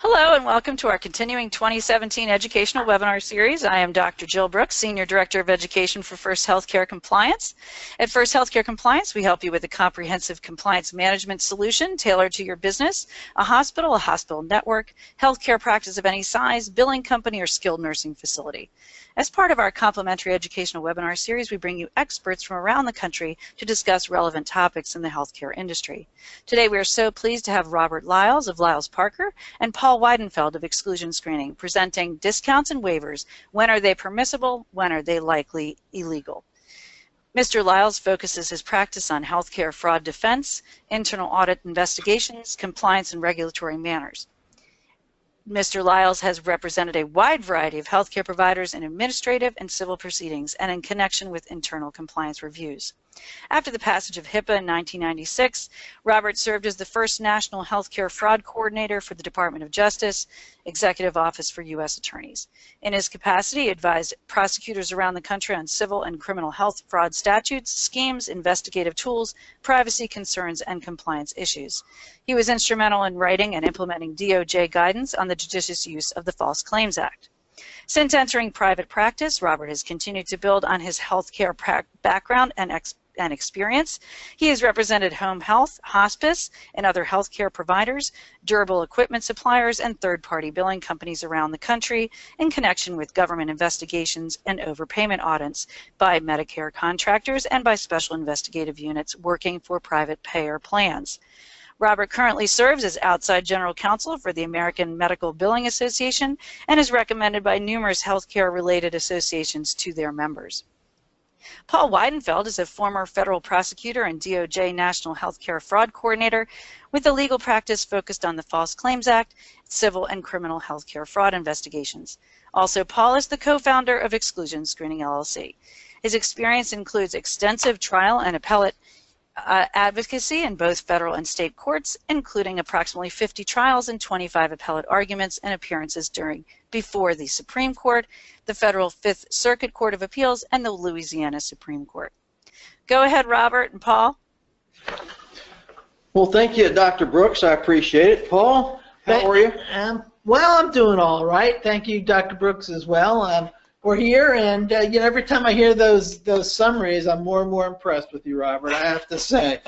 Hello and welcome to our continuing 2017 educational webinar series. I am Dr. Jill Brooks, Senior Director of Education for First Healthcare Compliance. At First Healthcare Compliance, we help you with a comprehensive compliance management solution tailored to your business, a hospital, a hospital network, healthcare practice of any size, billing company, or skilled nursing facility. As part of our complimentary educational webinar series, we bring you experts from around the country to discuss relevant topics in the healthcare industry. Today we are so pleased to have Robert Liles of Liles Parker and Paul Weidenfeld of Exclusion Screening presenting discounts and waivers. When are they permissible? When are they likely illegal? Mr. Liles focuses his practice on healthcare fraud defense, internal audit investigations, compliance, and regulatory manners. Mr. Liles has represented a wide variety of healthcare providers in administrative and civil proceedings and in connection with internal compliance reviews. After the passage of HIPAA in 1996, Robert served as the first National Healthcare Fraud Coordinator for the Department of Justice, Executive Office for U.S. Attorneys. In his capacity, he advised prosecutors around the country on civil and criminal health fraud statutes, schemes, investigative tools, privacy concerns, and compliance issues. He was instrumental in writing and implementing DOJ guidance on the judicious use of the False Claims Act. Since entering private practice, Robert has continued to build on his healthcare background and expertise and experience. He has represented home health, hospice, and other healthcare providers, durable equipment suppliers, and third-party billing companies around the country in connection with government investigations and overpayment audits by Medicare contractors and by special investigative units working for private payer plans. Robert currently serves as outside general counsel for the American Medical Billing Association and is recommended by numerous healthcare related associations to their members. Paul Weidenfeld is a former federal prosecutor and DOJ National Healthcare Fraud Coordinator with a legal practice focused on the False Claims Act, civil and criminal healthcare fraud investigations. Also, Paul is the co-founder of Exclusion Screening LLC. His experience includes extensive trial and appellate uh, advocacy in both federal and state courts, including approximately 50 trials and 25 appellate arguments and appearances during before the Supreme Court, the Federal Fifth Circuit Court of Appeals, and the Louisiana Supreme Court. Go ahead, Robert and Paul. Well, thank you, Dr. Brooks. I appreciate it. Paul, how are you? Um, well, I'm doing all right. Thank you, Dr. Brooks, as well. Um, we're here, and uh, you know, every time I hear those those summaries, I'm more and more impressed with you, Robert. I have to say,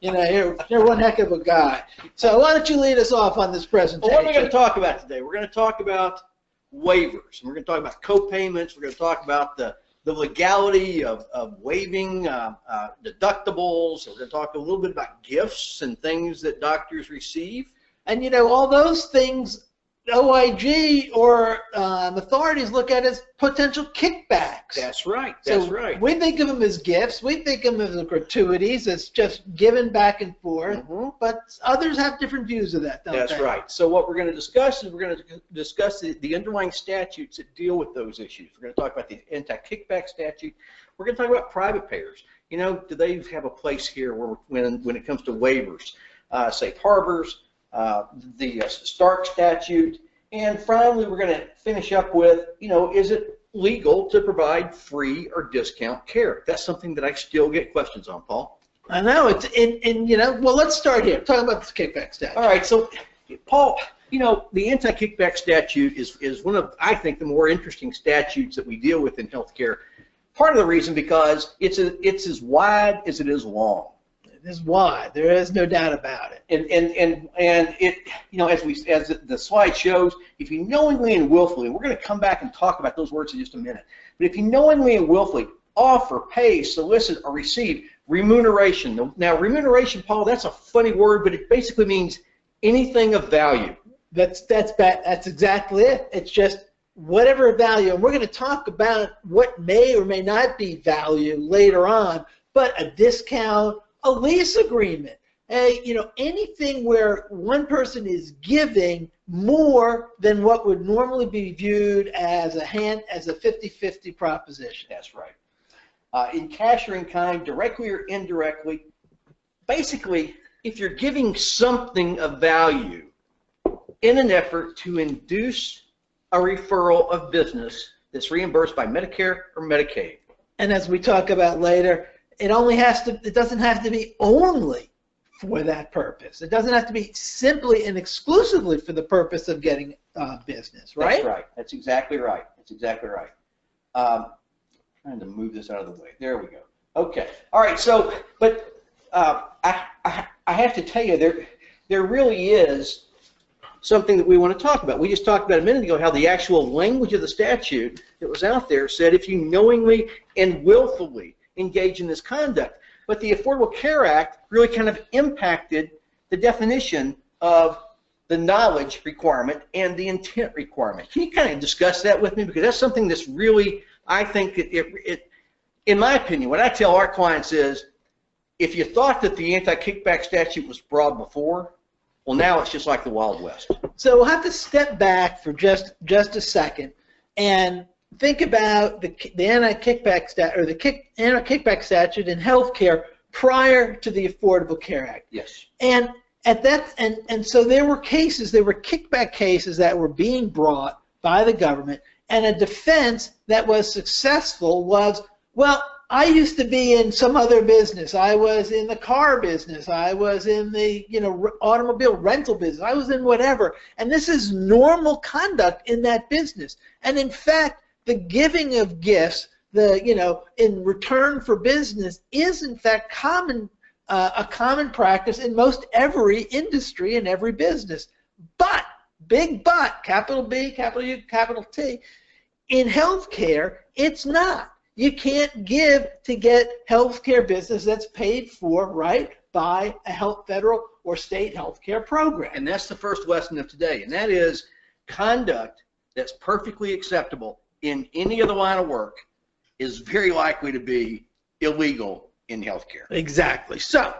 you know, you're, you're one heck of a guy. So why don't you lead us off on this presentation? Well, what are we going to talk about today? We're going to talk about waivers. We're going to talk about co-payments. We're going to talk about the the legality of, of waiving uh, uh, deductibles. We're going to talk a little bit about gifts and things that doctors receive. And you know, all those things OIG or um, authorities look at as potential kickbacks. That's right. That's so right. We think of them as gifts. We think of them as gratuities. It's just given back and forth. Mm-hmm. But others have different views of that. That's they? right. So what we're going to discuss is we're going to discuss the, the underlying statutes that deal with those issues. We're going to talk about the anti-kickback statute. We're going to talk about private payers. You know, do they have a place here where when when it comes to waivers, uh, safe harbors? Uh, the uh, Stark statute, and finally we're going to finish up with, you know, is it legal to provide free or discount care? That's something that I still get questions on, Paul. I know it's in, and you know. Well, let's start here. Talk about this kickback statute. All right, so Paul, you know, the anti-kickback statute is is one of I think the more interesting statutes that we deal with in healthcare. Part of the reason because it's a, it's as wide as it is long is why. There is no doubt about it. And and and and it, you know, as we as the slide shows, if you knowingly and willfully, we're going to come back and talk about those words in just a minute. But if you knowingly and willfully offer, pay, solicit, or receive remuneration. Now, remuneration, Paul, that's a funny word, but it basically means anything of value. That's that's that's exactly it. It's just whatever value, and we're going to talk about what may or may not be value later on. But a discount, a lease agreement. Hey, you know, anything where one person is giving more than what would normally be viewed as a hand as a 50-50 proposition. That's right. Uh, in cash or in kind, directly or indirectly, basically, if you're giving something of value in an effort to induce a referral of business that's reimbursed by Medicare or Medicaid. And as we talk about later, it only has to, it doesn't have to be only for that purpose. It doesn't have to be simply and exclusively for the purpose of getting uh, business, right? That's right. That's exactly right. That's exactly right. Um, trying to move this out of the way. There we go. Okay. All right. So, but uh, I, I, I have to tell you, there, there really is something that we want to talk about. We just talked about a minute ago how the actual language of the statute that was out there said if you knowingly and willfully engage in this conduct. But the Affordable Care Act really kind of impacted the definition of the knowledge requirement and the intent requirement. Can you kind of discuss that with me? Because that's something that's really, I think, it, it, it in my opinion, what I tell our clients is, if you thought that the anti-kickback statute was broad before, well, now it's just like the Wild West. So we'll have to step back for just just a second and think about the the anti-kickback stat or the kick, anti-kickback statute in healthcare prior to the Affordable Care Act. Yes. And at that and and so there were cases, there were kickback cases that were being brought by the government, and a defense that was successful was, well, I used to be in some other business. I was in the car business. I was in the, you know, automobile rental business. I was in whatever. And this is normal conduct in that business. And in fact, the giving of gifts, the, you know, in return for business is in fact common uh, a common practice in most every industry and every business. But big but, capital B, capital U, capital T, in healthcare, it's not. You can't give to get healthcare business that's paid for, right, by a health, federal or state healthcare program. And that's the first lesson of today, and that is conduct that's perfectly acceptable in any other line of work is very likely to be illegal in healthcare. Exactly. So,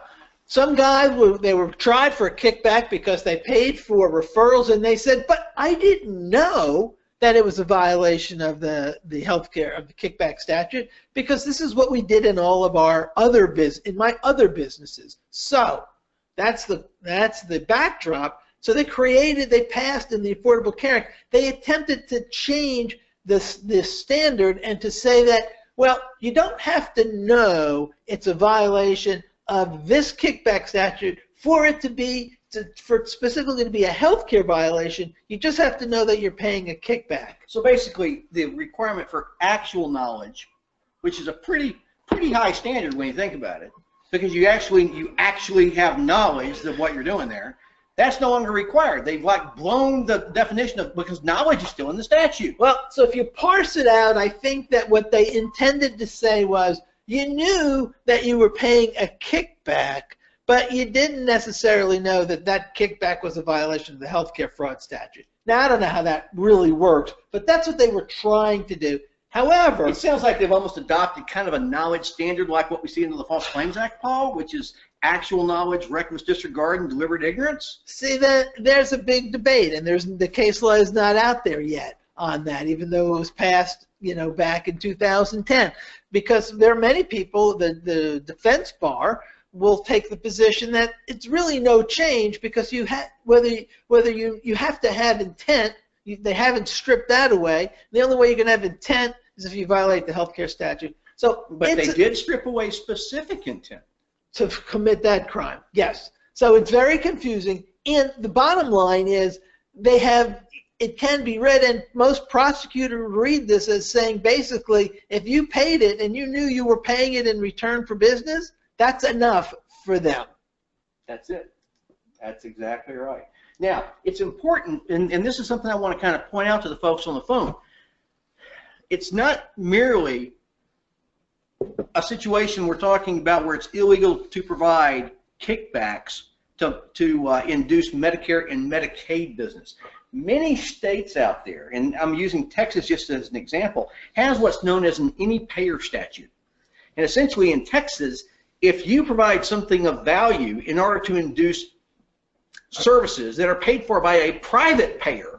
some were they were tried for a kickback because they paid for referrals, and they said, "But I didn't know that it was a violation of the the healthcare of the kickback statute because this is what we did in all of our other biz in my other businesses. So that's the that's the backdrop. So they created, they passed in the Affordable Care Act. They attempted to change this this standard and to say that well, you don't have to know it's a violation of this kickback statute for it to be to, for specifically to be a healthcare violation, you just have to know that you're paying a kickback. So basically, the requirement for actual knowledge, which is a pretty pretty high standard when you think about it, because you actually you actually have knowledge of what you're doing there. That's no longer required. They've like blown the definition of because knowledge is still in the statute. Well, so if you parse it out, I think that what they intended to say was you knew that you were paying a kickback but you didn't necessarily know that that kickback was a violation of the healthcare fraud statute. Now, I don't know how that really worked, but that's what they were trying to do. However, it sounds like they've almost adopted kind of a knowledge standard like what we see in the False Claims Act, Paul, which is actual knowledge, reckless disregard, and deliberate ignorance. See, that there's a big debate, and there's the case law is not out there yet on that, even though it was passed, you know, back in 2010, because there are many people, the the defense bar will take the position that it's really no change because you have whether whether you you have to have intent. You, they haven't stripped that away. The only way you can have intent is if you violate the healthcare statute. So, but they did strip away specific intent to commit that crime. Yes. So it's very confusing. And the bottom line is they have it can be read, and most prosecutors read this as saying basically, if you paid it and you knew you were paying it in return for business, that's enough for them. That's it. That's exactly right. Now, it's important, and, and this is something I want to kind of point out to the folks on the phone. It's not merely a situation we're talking about where it's illegal to provide kickbacks to, to uh, induce Medicare and Medicaid business. Many states out there, and I'm using Texas just as an example, has what's known as an any payer statute. And essentially in Texas, if you provide something of value in order to induce services that are paid for by a private payer,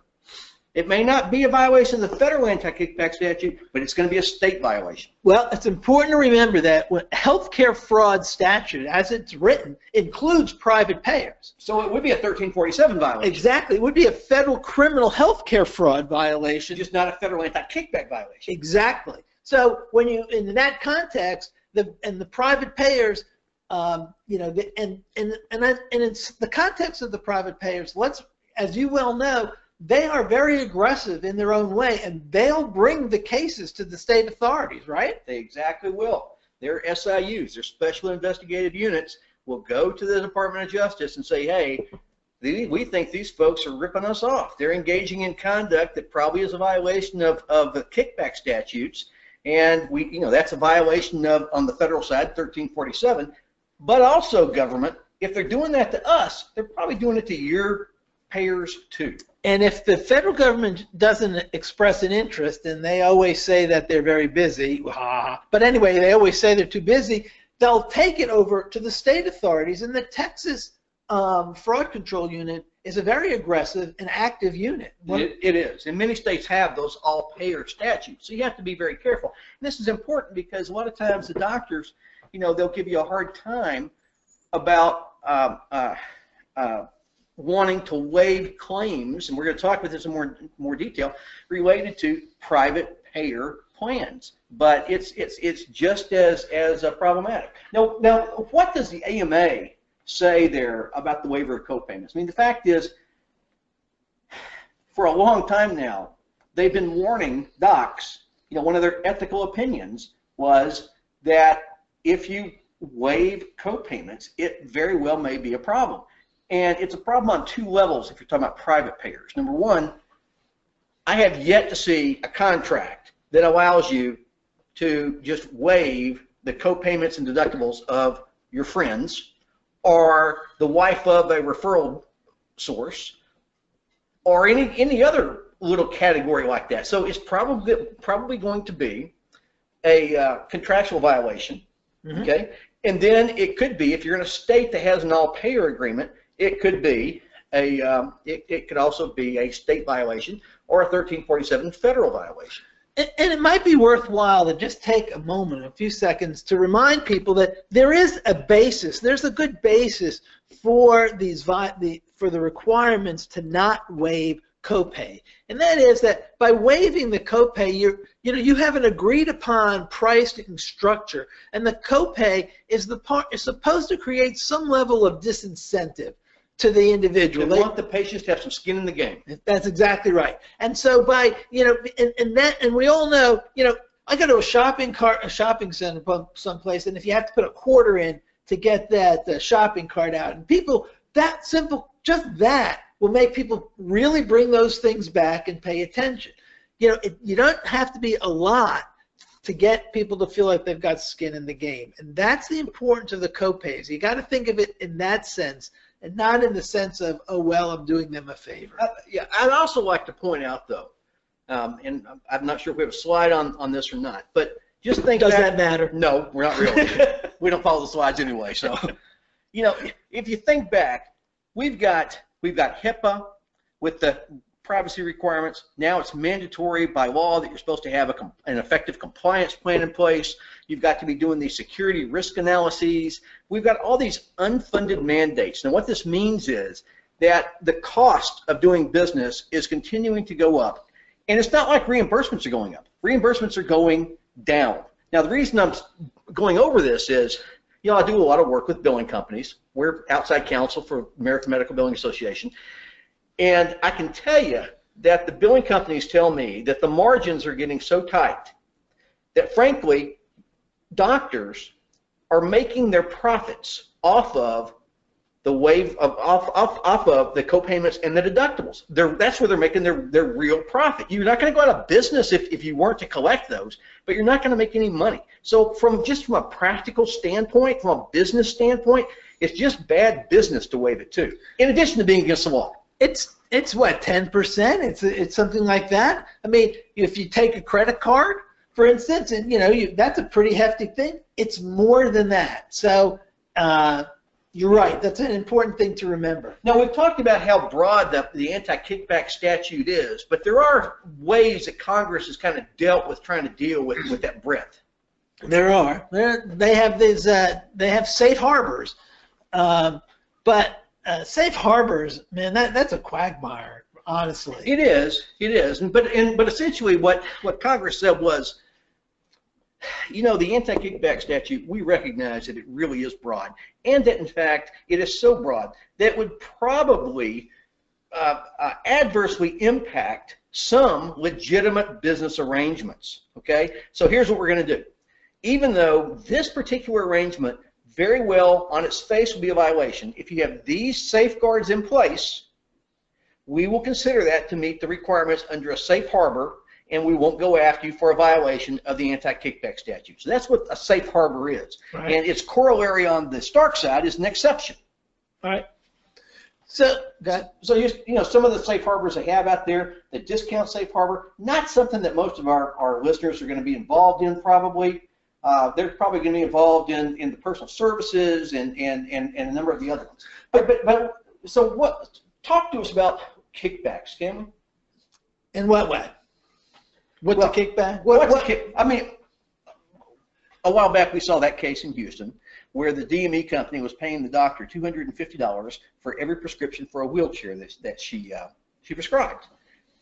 it may not be a violation of the federal anti-kickback statute, but it's going to be a state violation. Well, it's important to remember that when healthcare fraud statute, as it's written, includes private payers. So it would be a 1347 violation. Exactly. It would be a federal criminal healthcare fraud violation. Just not a federal anti-kickback violation. Exactly. So when you, in that context, the and the private payers um, you know, the, and and and and it's the context of the private payers. Let's, as you well know, they are very aggressive in their own way, and they'll bring the cases to the state authorities, right? They exactly will. Their SIUs, their special investigative units, will go to the Department of Justice and say, hey, we think these folks are ripping us off. They're engaging in conduct that probably is a violation of, of the kickback statutes. And we, you know, that's a violation of, on the federal side, 1347. But also, government, if they're doing that to us, they're probably doing it to your payers too. And if the federal government doesn't express an interest, and they always say that they're very busy, but anyway, they always say they're too busy, they'll take it over to the state authorities. And the Texas um, Fraud Control Unit is a very aggressive and active unit. It, it is, and many states have those all-payer statutes, so you have to be very careful. And this is important because a lot of times the doctors, you know, they'll give you a hard time about um, uh, uh, wanting to waive claims, and we're going to talk about this in more more detail, related to private payer plans. But it's it's it's just as as uh, problematic. Now now, what does the AMA say there about the waiver of copayments? I mean, the fact is for a long time now, they've been warning docs, you know, one of their ethical opinions was that if you waive copayments, it very well may be a problem. And it's a problem on two levels if you're talking about private payers. Number one, I have yet to see a contract that allows you to just waive the copayments and deductibles of your friends or the wife of a referral source or any any other little category like that. So it's probably probably going to be a uh, contractual violation, Mhm. okay? And then it could be if you're in a state that has an all-payer agreement, it could be a um, it, it could also be a state violation or a 1347 federal violation. And and it might be worthwhile to just take a moment, a few seconds, to remind people that there is a basis. There's a good basis for these the for the requirements to not waive copay, and that is that by waiving the copay, you you know you have an agreed upon pricing structure, and the copay is the part is supposed to create some level of disincentive to the individual. They- want the patients to have some skin in the game. that's exactly right. And so by you know, and, and that, and we all know, you know, I go to a shopping cart, a shopping center someplace, and if you have to put a quarter in to get that uh, shopping cart out, and people, that simple, just that will make people really bring those things back and pay attention. You know, it, you don't have to be a lot to get people to feel like they've got skin in the game, and that's the importance of the copays. You got to think of it in that sense, and not in the sense of, oh well, I'm doing them a favor. Uh, yeah, I'd also like to point out though, um, and I'm- not sure if we have a slide on, on this or not, but just think Does back- that matter? No, we're not really. we don't follow the slides anyway. So, you know, if you think back, we've got we've got HIPAA with the privacy requirements. Now it's mandatory by law that you're supposed to have a, an effective compliance plan in place. You've got to be doing these security risk analyses. We've got all these unfunded mandates. Now, what this means is that the cost of doing business is continuing to go up. And it's not like reimbursements are going up. Reimbursements are going down. Now, the reason I'm going over this is, you know, I do a lot of work with billing companies. We're outside counsel for American Medical Billing Association. And I can tell you that the billing companies tell me that the margins are getting so tight that, frankly, doctors are making their profits off of the wave of off off off of the copayments and the deductibles. They're, that's where they're making their, their real profit. You're not going to go out of business if, if you weren't to collect those, but you're not going to make any money. So from just from a practical standpoint, from a business standpoint, it's just bad business to waive it too. In addition to being against the law. It's it's what ten percent. It's it's something like that. I mean, if you take a credit card, for instance, and you know you that's a pretty hefty thing. It's more than that. So uh, you're right. That's an important thing to remember. Now we've talked about how broad the, the anti-kickback statute is, but there are ways that Congress has kind of dealt with trying to deal with, with that breadth. There are. There, they have these. Uh, they have safe harbors, um, but uh, safe harbors, man, that that's a quagmire. Honestly. It is, it is, but and but essentially what what Congress said was, you know, the anti-kickback statute, we recognize that it really is broad, and that in fact it is so broad that would probably uh, uh, adversely impact some legitimate business arrangements. Okay, so here's what we're going to do. Even though this particular arrangement very well on its face will be a violation, if you have these safeguards in place, we will consider that to meet the requirements under a safe harbor and we won't go after you for a violation of the anti-kickback statute. So that's what a safe harbor is. Right. And its corollary on the Stark side is an exception. All right. So, got, So you, you know, some of the safe harbors they have out there, the discount safe harbor, not something that most of our, our listeners are going to be involved in probably. Uh, they're probably going to be involved in, in the personal services and, and, and, and a number of the other ones. But, but, but, so what, talk to us about kickbacks, can we? in what way? What's Well, a kickback? What, What, what's what, kick, I mean, a while back we saw that case in Houston where the DME company was paying the doctor $250 for every prescription for a wheelchair that, that she, uh, she prescribed.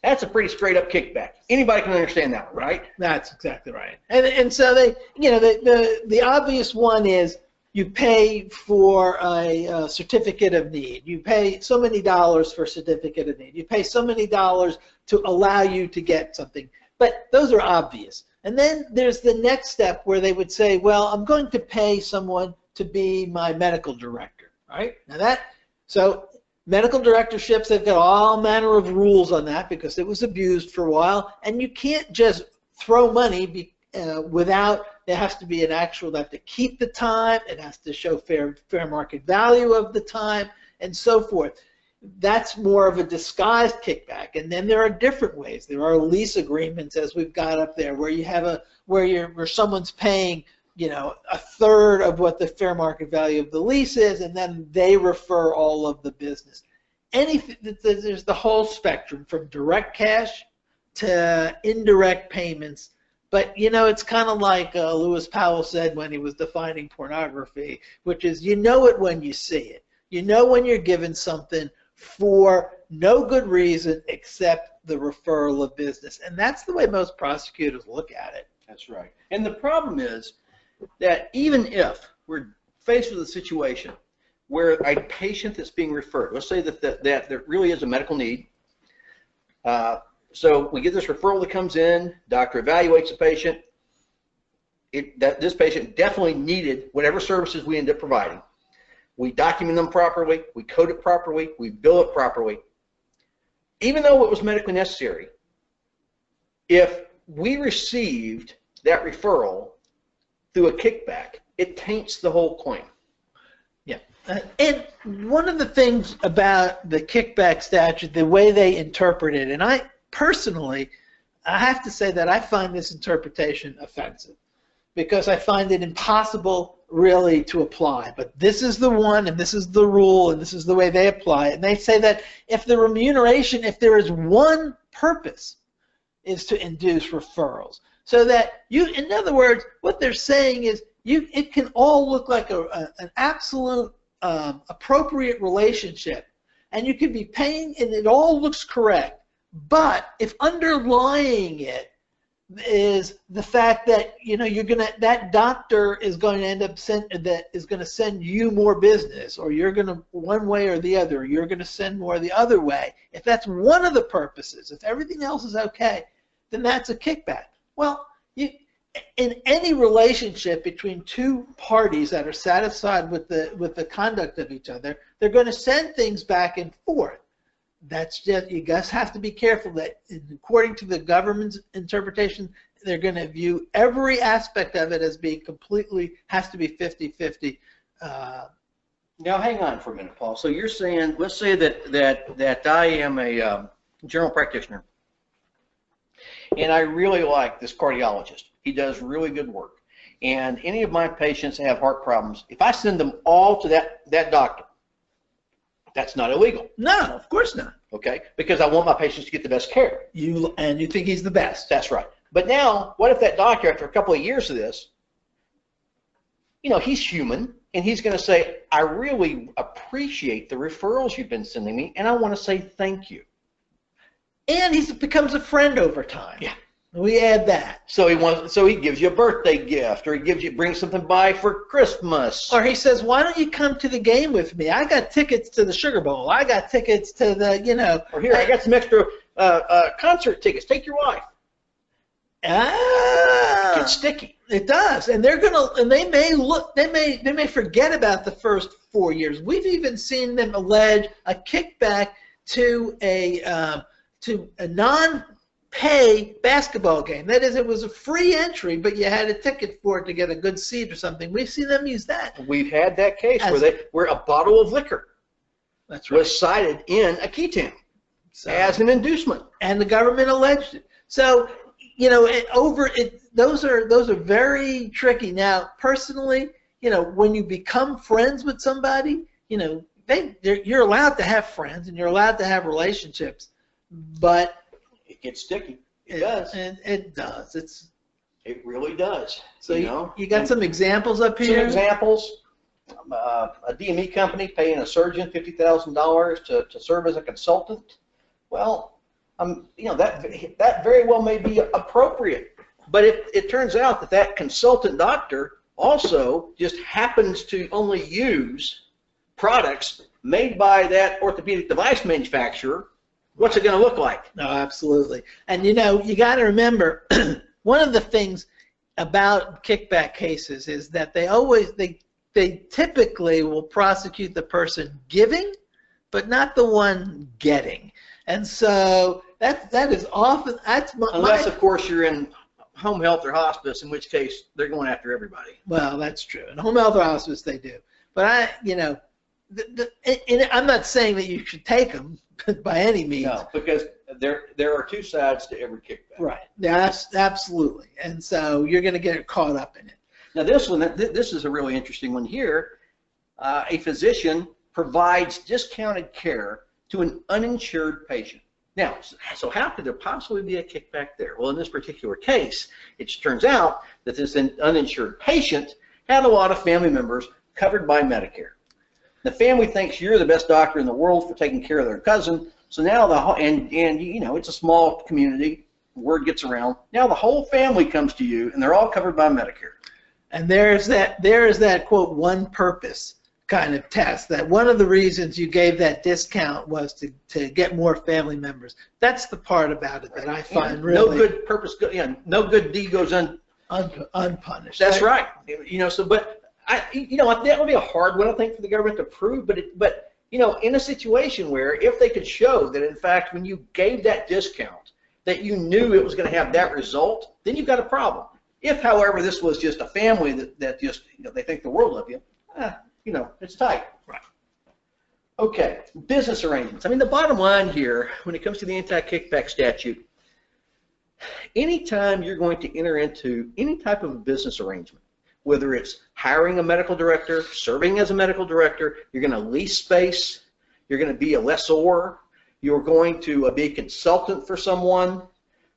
That's a pretty straight up kickback. Anybody can understand that, right? That's exactly right. And and so they, you know, the the, the obvious one is you pay for a, uh certificate of need. You pay so many dollars for a certificate of need. You pay so many dollars to allow you to get something. But those are obvious. And then there's the next step where they would say, well, I'm going to pay someone to be my medical director, right? Now that so medical directorships they've got all manner of rules on that because it was abused for a while and you can't just throw money be, uh, without there has to be an actual they have to keep the time it has to show fair fair market value of the time and so forth that's more of a disguised kickback and then there are different ways there are lease agreements as we've got up there where you have a where you're where someone's paying you know, a third of what the fair market value of the lease is, and then they refer all of the business. Anything, there's the whole spectrum from direct cash to indirect payments. But you know, it's kind of like uh, Lewis Powell said when he was defining pornography, which is you know it when you see it. You know when you're given something for no good reason except the referral of business, and that's the way most prosecutors look at it. That's right. And the problem is that even if we're faced with a situation where a patient that's being referred, let's say that that, that there really is a medical need, uh, so we get this referral that comes in, doctor evaluates the patient, it, that this patient definitely needed whatever services we end up providing. We document them properly, we code it properly, we bill it properly. Even though it was medically necessary, if we received that referral through a kickback, it taints the whole claim. Uh, and one of the things about the kickback statute, the way they interpret it, and I personally, I have to say that I find this interpretation offensive because I find it impossible really to apply. But this is the one, and this is the rule, and this is the way they apply it. And they say that if the remuneration, if there is one purpose, is to induce referrals. So that you, in other words, what they're saying is you, it can all look like a, a an absolute um, appropriate relationship, and you can be paying, and it all looks correct. But if underlying it is the fact that you know you're gonna that doctor is going to end up send that is going to send you more business, or you're going to one way or the other, you're going to send more the other way. If that's one of the purposes, if everything else is okay, then that's a kickback. Well, you in any relationship between two parties that are satisfied with the with the conduct of each other, they're going to send things back and forth. That's just you guys have to be careful that according to the government's interpretation, they're going to view every aspect of it as being completely has to be 50-50. Uh, Now, hang on for a minute, Paul. So you're saying, let's say that that that I am a um, general practitioner, and I really like this cardiologist. He does really good work. And any of my patients have heart problems, if I send them all to that that doctor, that's not illegal, no, of course not. okay? Because I want my patients to get the best care. You and you think he's the best. That's right. But now, what if that doctor, after a couple of years of this, you know, he's human, and he's going to say, I really appreciate the referrals you've been sending me, and I want to say thank you. And he becomes a friend over time. Yeah. We add that. So he wants, so he gives you a birthday gift, or he gives you brings something by for Christmas. Or he says, "Why don't you come to the game with me? I got tickets to the Sugar Bowl. I got tickets to the, you know." Or here, I got some extra uh, uh, concert tickets. Take your wife. Ah, It's sticky. It does, and they're gonna, and they may look, they may, they may forget about the first four years. We've even seen them allege a kickback to a um, to a non-pay basketball game. That is, it was a free entry, but you had a ticket for it to get a good seat or something. We've seen them use that. We've had that case As- where they where a bottle of liquor That's right. was cited in a qui tam So- as an inducement. and the government alleged it. So, you know, it, over it, those are those are very tricky. Now, personally, you know, when you become friends with somebody, you know, they they're- you're allowed to have friends and you're allowed to have relationships, but gets sticky. It does. It, it does. It's It really does. so you you, know. you got And some examples up some here. examples. Uh, a DME company paying a surgeon fifty thousand dollars to to serve as a consultant. Well, um, you know that that very well may be appropriate, but it it turns out that that consultant doctor also just happens to only use products made by that orthopedic device manufacturer. What's it going to look like? No, absolutely. And you know, you got to remember, one of the things about kickback cases is that they always they they typically will prosecute the person giving, but not the one getting. And so that that is often that's my, Unless, of course, you're in home health or hospice, in which case they're going after everybody. well, that's true. In home health or hospice, they do. But I, you know, the, the, and I'm not saying that you should take them by any means. No, because there there are two sides to every kickback. Right. Abs- absolutely. And so you're going to get caught up in it. Now this one, this is a really interesting one here. Uh, a physician provides discounted care to an uninsured patient. Now, so how could there possibly be a kickback there? Well, in this particular case, it turns out that this uninsured patient had a lot of family members covered by Medicare. The family thinks you're the best doctor in the world for taking care of their cousin. So now the whole, and and you know it's a small community. Word gets around. Now the whole family comes to you, and they're all covered by Medicare. And there's that there is that quote one purpose kind of test that one of the reasons you gave that discount was to, to get more family members. That's the part about it that I find no really no good purpose. Go, yeah, no good deed goes un. un, unpunished. That's right. You know, so but I, you know, that would be a hard one I think for the government to prove. But it, but you know, in a situation where if they could show that in fact when you gave that discount that you knew it was going to have that result, then you've got a problem. If, however, this was just a family that, that just you know they think the world of you, eh, you know, it's tight. Right. Okay, business arrangements. I mean, the bottom line here, when it comes to the anti-kickback statute, anytime you're going to enter into any type of business arrangement, whether it's hiring a medical director, serving as a medical director, you're going to lease space, you're going to be a lessor, you're going to uh, be a consultant for someone,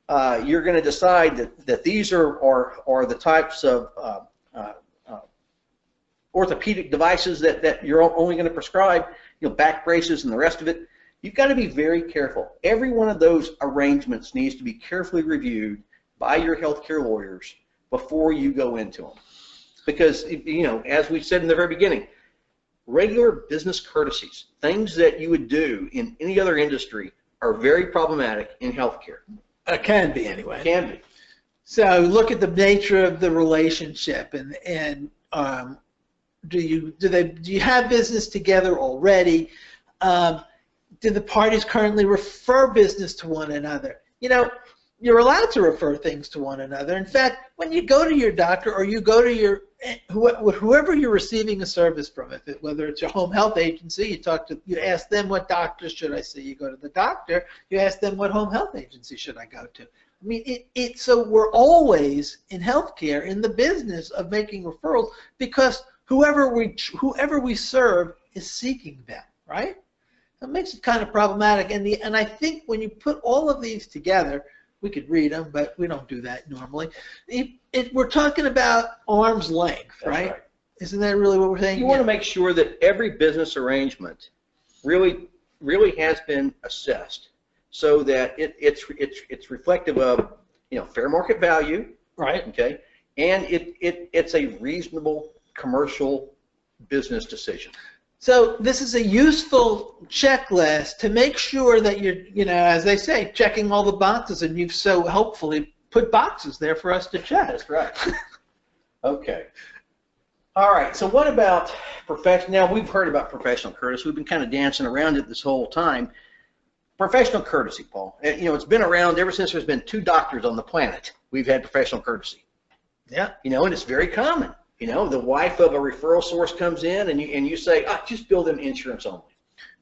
uh, you're going to decide that, that these are, are, are the types of uh, uh, uh, orthopedic devices that, that you're only going to prescribe, you know, back braces and the rest of it. You've got to be very careful. Every one of those arrangements needs to be carefully reviewed by your healthcare lawyers before you go into them. Because, you know, as we said in the very beginning, regular business courtesies, things that you would do in any other industry, are very problematic in healthcare. It can be anyway. It Can be. So look at the nature of the relationship and and um, do you do they do you have business together already? Um, do the parties currently refer business to one another? You know, you're allowed to refer things to one another. In fact, when you go to your doctor or you go to your who- whoever you're receiving a service from, if it, whether it's your home health agency, you talk to you ask them what doctor should I see. You go to the doctor, you ask them what home health agency should I go to. I mean, it, it so we're always in healthcare in the business of making referrals because whoever we whoever we serve is seeking them, right? That makes it kind of problematic. And the and I think when you put all of these together, we could read them, but we don't do that normally. It, it, we're talking about arm's length, That's right? Isn't that really what we're saying? You want to make sure that every business arrangement really, really has been assessed so that it, it's, it's, it's reflective of you know, fair market value, Right. okay? And it, it, it's a reasonable commercial business decision. So this is a useful checklist to make sure that you're, you know, as they say, checking all the boxes, and you've so helpfully put boxes there for us to check. That's right. Okay. All right, so what about professional, now we've heard about professional courtesy, we've been kind of dancing around it this whole time. Professional courtesy, Paul, Eh, you know, it's been around ever since there's been two doctors on the planet, we've had professional courtesy. Yeah. You know, and it's very common. You know, the wife of a referral source comes in and you, and you say, ah, just bill them insurance only.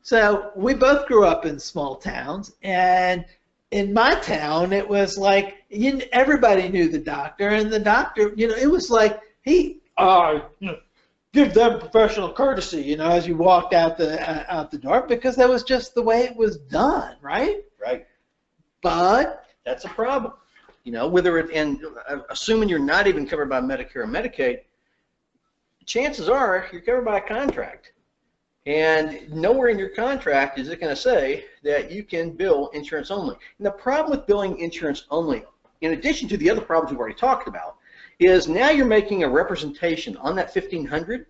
So we both grew up in small towns, and in my town, it was like you, everybody knew the doctor, and the doctor, you know, it was like he, uh, you know, give them professional courtesy, you know, as you walked out the uh, out the door, because that was just the way it was done, right? Right. But That's a problem. You know, whether it, and uh, assuming you're not even covered by Medicare or Medicaid, chances are you're covered by a contract. And nowhere in your contract is it going to say that you can bill insurance only. And the problem with billing insurance only, in addition to the other problems we've already talked about, is now you're making a representation on that 1500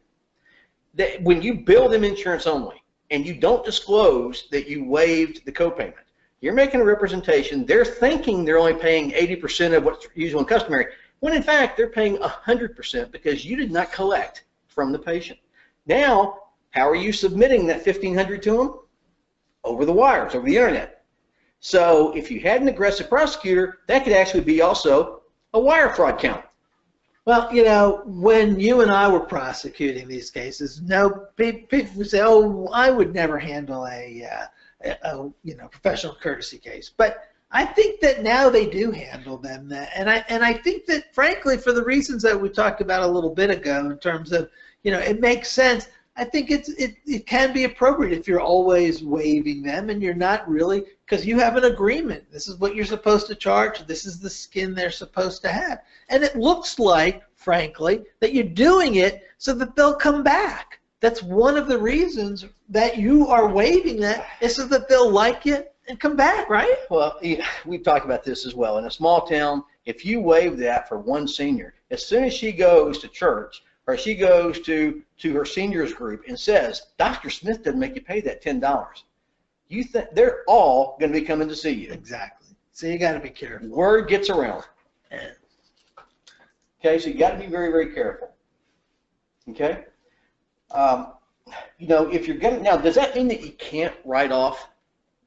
that when you bill them insurance only and you don't disclose that you waived the copayment, you're making a representation. They're thinking they're only paying 80% of what's usual and customary, when in fact they're paying 100% because you did not collect from the patient. Now, how are you submitting that 1500 to them? Over the wires, over the internet. So if you had an aggressive prosecutor, that could actually be also a wire fraud count. Well, you know, when you and I were prosecuting these cases, no people would say, "Oh, I would never handle a, uh, a, a you know professional courtesy case." But I think that now they do handle them, that, and I and I think that frankly, for the reasons that we talked about a little bit ago, in terms of you know, it makes sense. I think it's it, it can be appropriate if you're always waiving them and you're not really because you have an agreement. This is what you're supposed to charge. This is the skin they're supposed to have. And it looks like, frankly, that you're doing it so that they'll come back. That's one of the reasons that you are waiving that is so that they'll like it and come back, right? Well, we've talked about this as well. In a small town, if you waive that for one senior, as soon as she goes to church or she goes to, to her seniors group and says, Dr. Smith didn't make you pay that $10, you think they're all going to be coming to see you. Exactly. So you got to be careful. Word gets around. Okay, so you got to be very, very careful. Okay? Um, you know, if you're going to, now, does that mean that you can't write off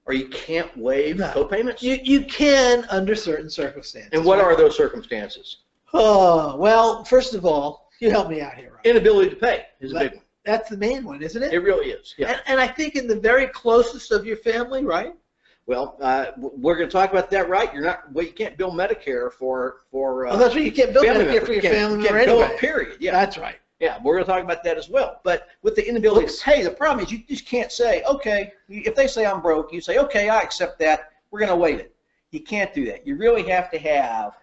or you can't waive No. copayments? You you can under certain circumstances. And what are those circumstances? Oh well, first of all, you help me out here. Inability to pay is a big one. That's the main one, isn't it? It really is. Yeah. And, and I think in the very closest of your family, right? Well, uh, we're going to talk about that, right? You're not. Well, you can't bill Medicare for for. Uh, well, that's what you can't build Medicare member. for You your can't- family you member can't bill anyway. Period. Yeah. That's right. Yeah, we're going to talk about that as well. But with the inability to pay, the problem is you just can't say, okay, if they say I'm broke, you say, okay, I accept that. We're going to waive it. You can't do that. You really have to have,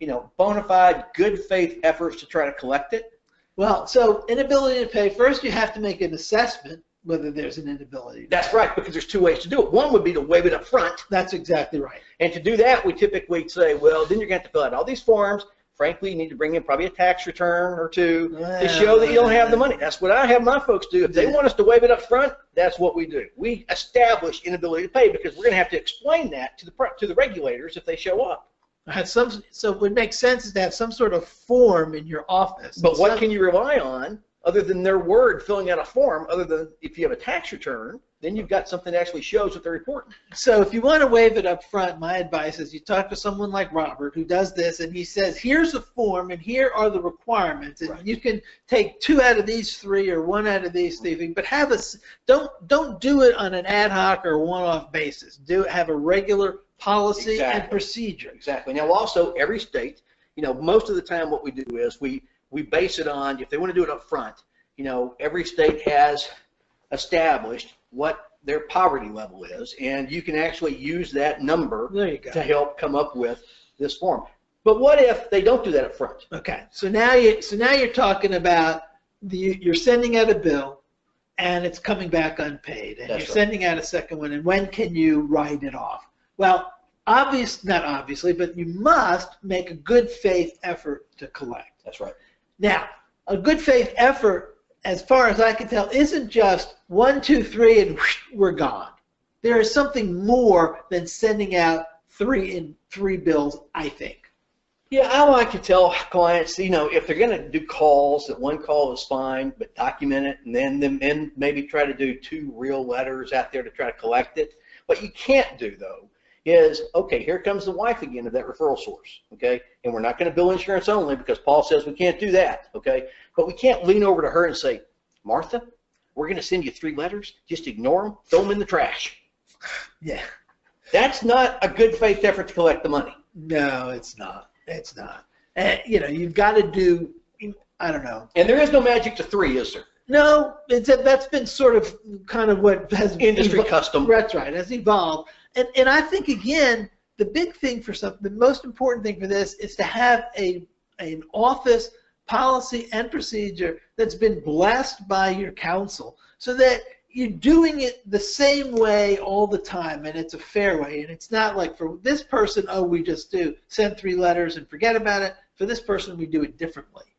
you know, bona fide, good faith efforts to try to collect it. Well, so inability to pay. First, you have to make an assessment whether there's an inability. That's right, because there's two ways to do it. One would be to waive it up front. That's exactly right. And to do that, we typically say, well, then you're going to have to fill out all these forms. Frankly, you need to bring in probably a tax return or two to show that you don't have the money. That's what I have my folks do. If they want us to waive it up front, that's what we do. We establish inability to pay because we're going to have to explain that to the to the regulators if they show up. Have some. So what makes sense to have some sort of form in your office. But what can you rely on other than their word filling out a form? Other than if you have a tax return, then you've got something that actually shows what they're reporting. So if you want to waive it up front, my advice is you talk to someone like Robert who does this and he says, here's a form and here are the requirements and Right. you can take two out of these three or one out of these three, but have a, don't, don't do it on an ad hoc or one-off basis. Do have a regular policy and procedure. Exactly. Now, also, every state, you know, most of the time what we do is we, we base it on, if they want to do it up front, you know, every state has established what their poverty level is, and you can actually use that number There you go. to help come up with this form. But what if they don't do that up front? Okay, so now you so now you're talking about the you're sending out a bill, and it's coming back unpaid, and That's you're right. sending out a second one, and when can you write it off? Well, obvious, not obviously, but you must make a good faith effort to collect. That's right. Now, a good faith effort, as far as I can tell, isn't just one, two, three, and whoosh, we're gone. There is something more than sending out three in three bills, I think. Yeah, I like to tell clients, you know, if they're going to do calls, that one call is fine, but document it, and then then then maybe try to do two real letters out there to try to collect it. What you can't do though is, okay, here comes the wife again of that referral source, okay, and we're not going to bill insurance only because Paul says we can't do that, okay, but we can't lean over to her and say, Martha, we're going to send you three letters, just ignore them, throw them in the trash. Yeah. That's not a good faith effort to collect the money. No, it's not. It's not. And, you know, you've got to do, I don't know. And there is no magic to three, is there? No, it's that's been sort of kind of what has Industry custom. That's right, has evolved. And and I think again, the big thing for some, the most important thing for this is to have a an office policy and procedure that's been blessed by your counsel, so that you're doing it the same way all the time, and it's a fair way. And it's not like for this person, oh, we just do send three letters and forget about it. For this person, we do it differently.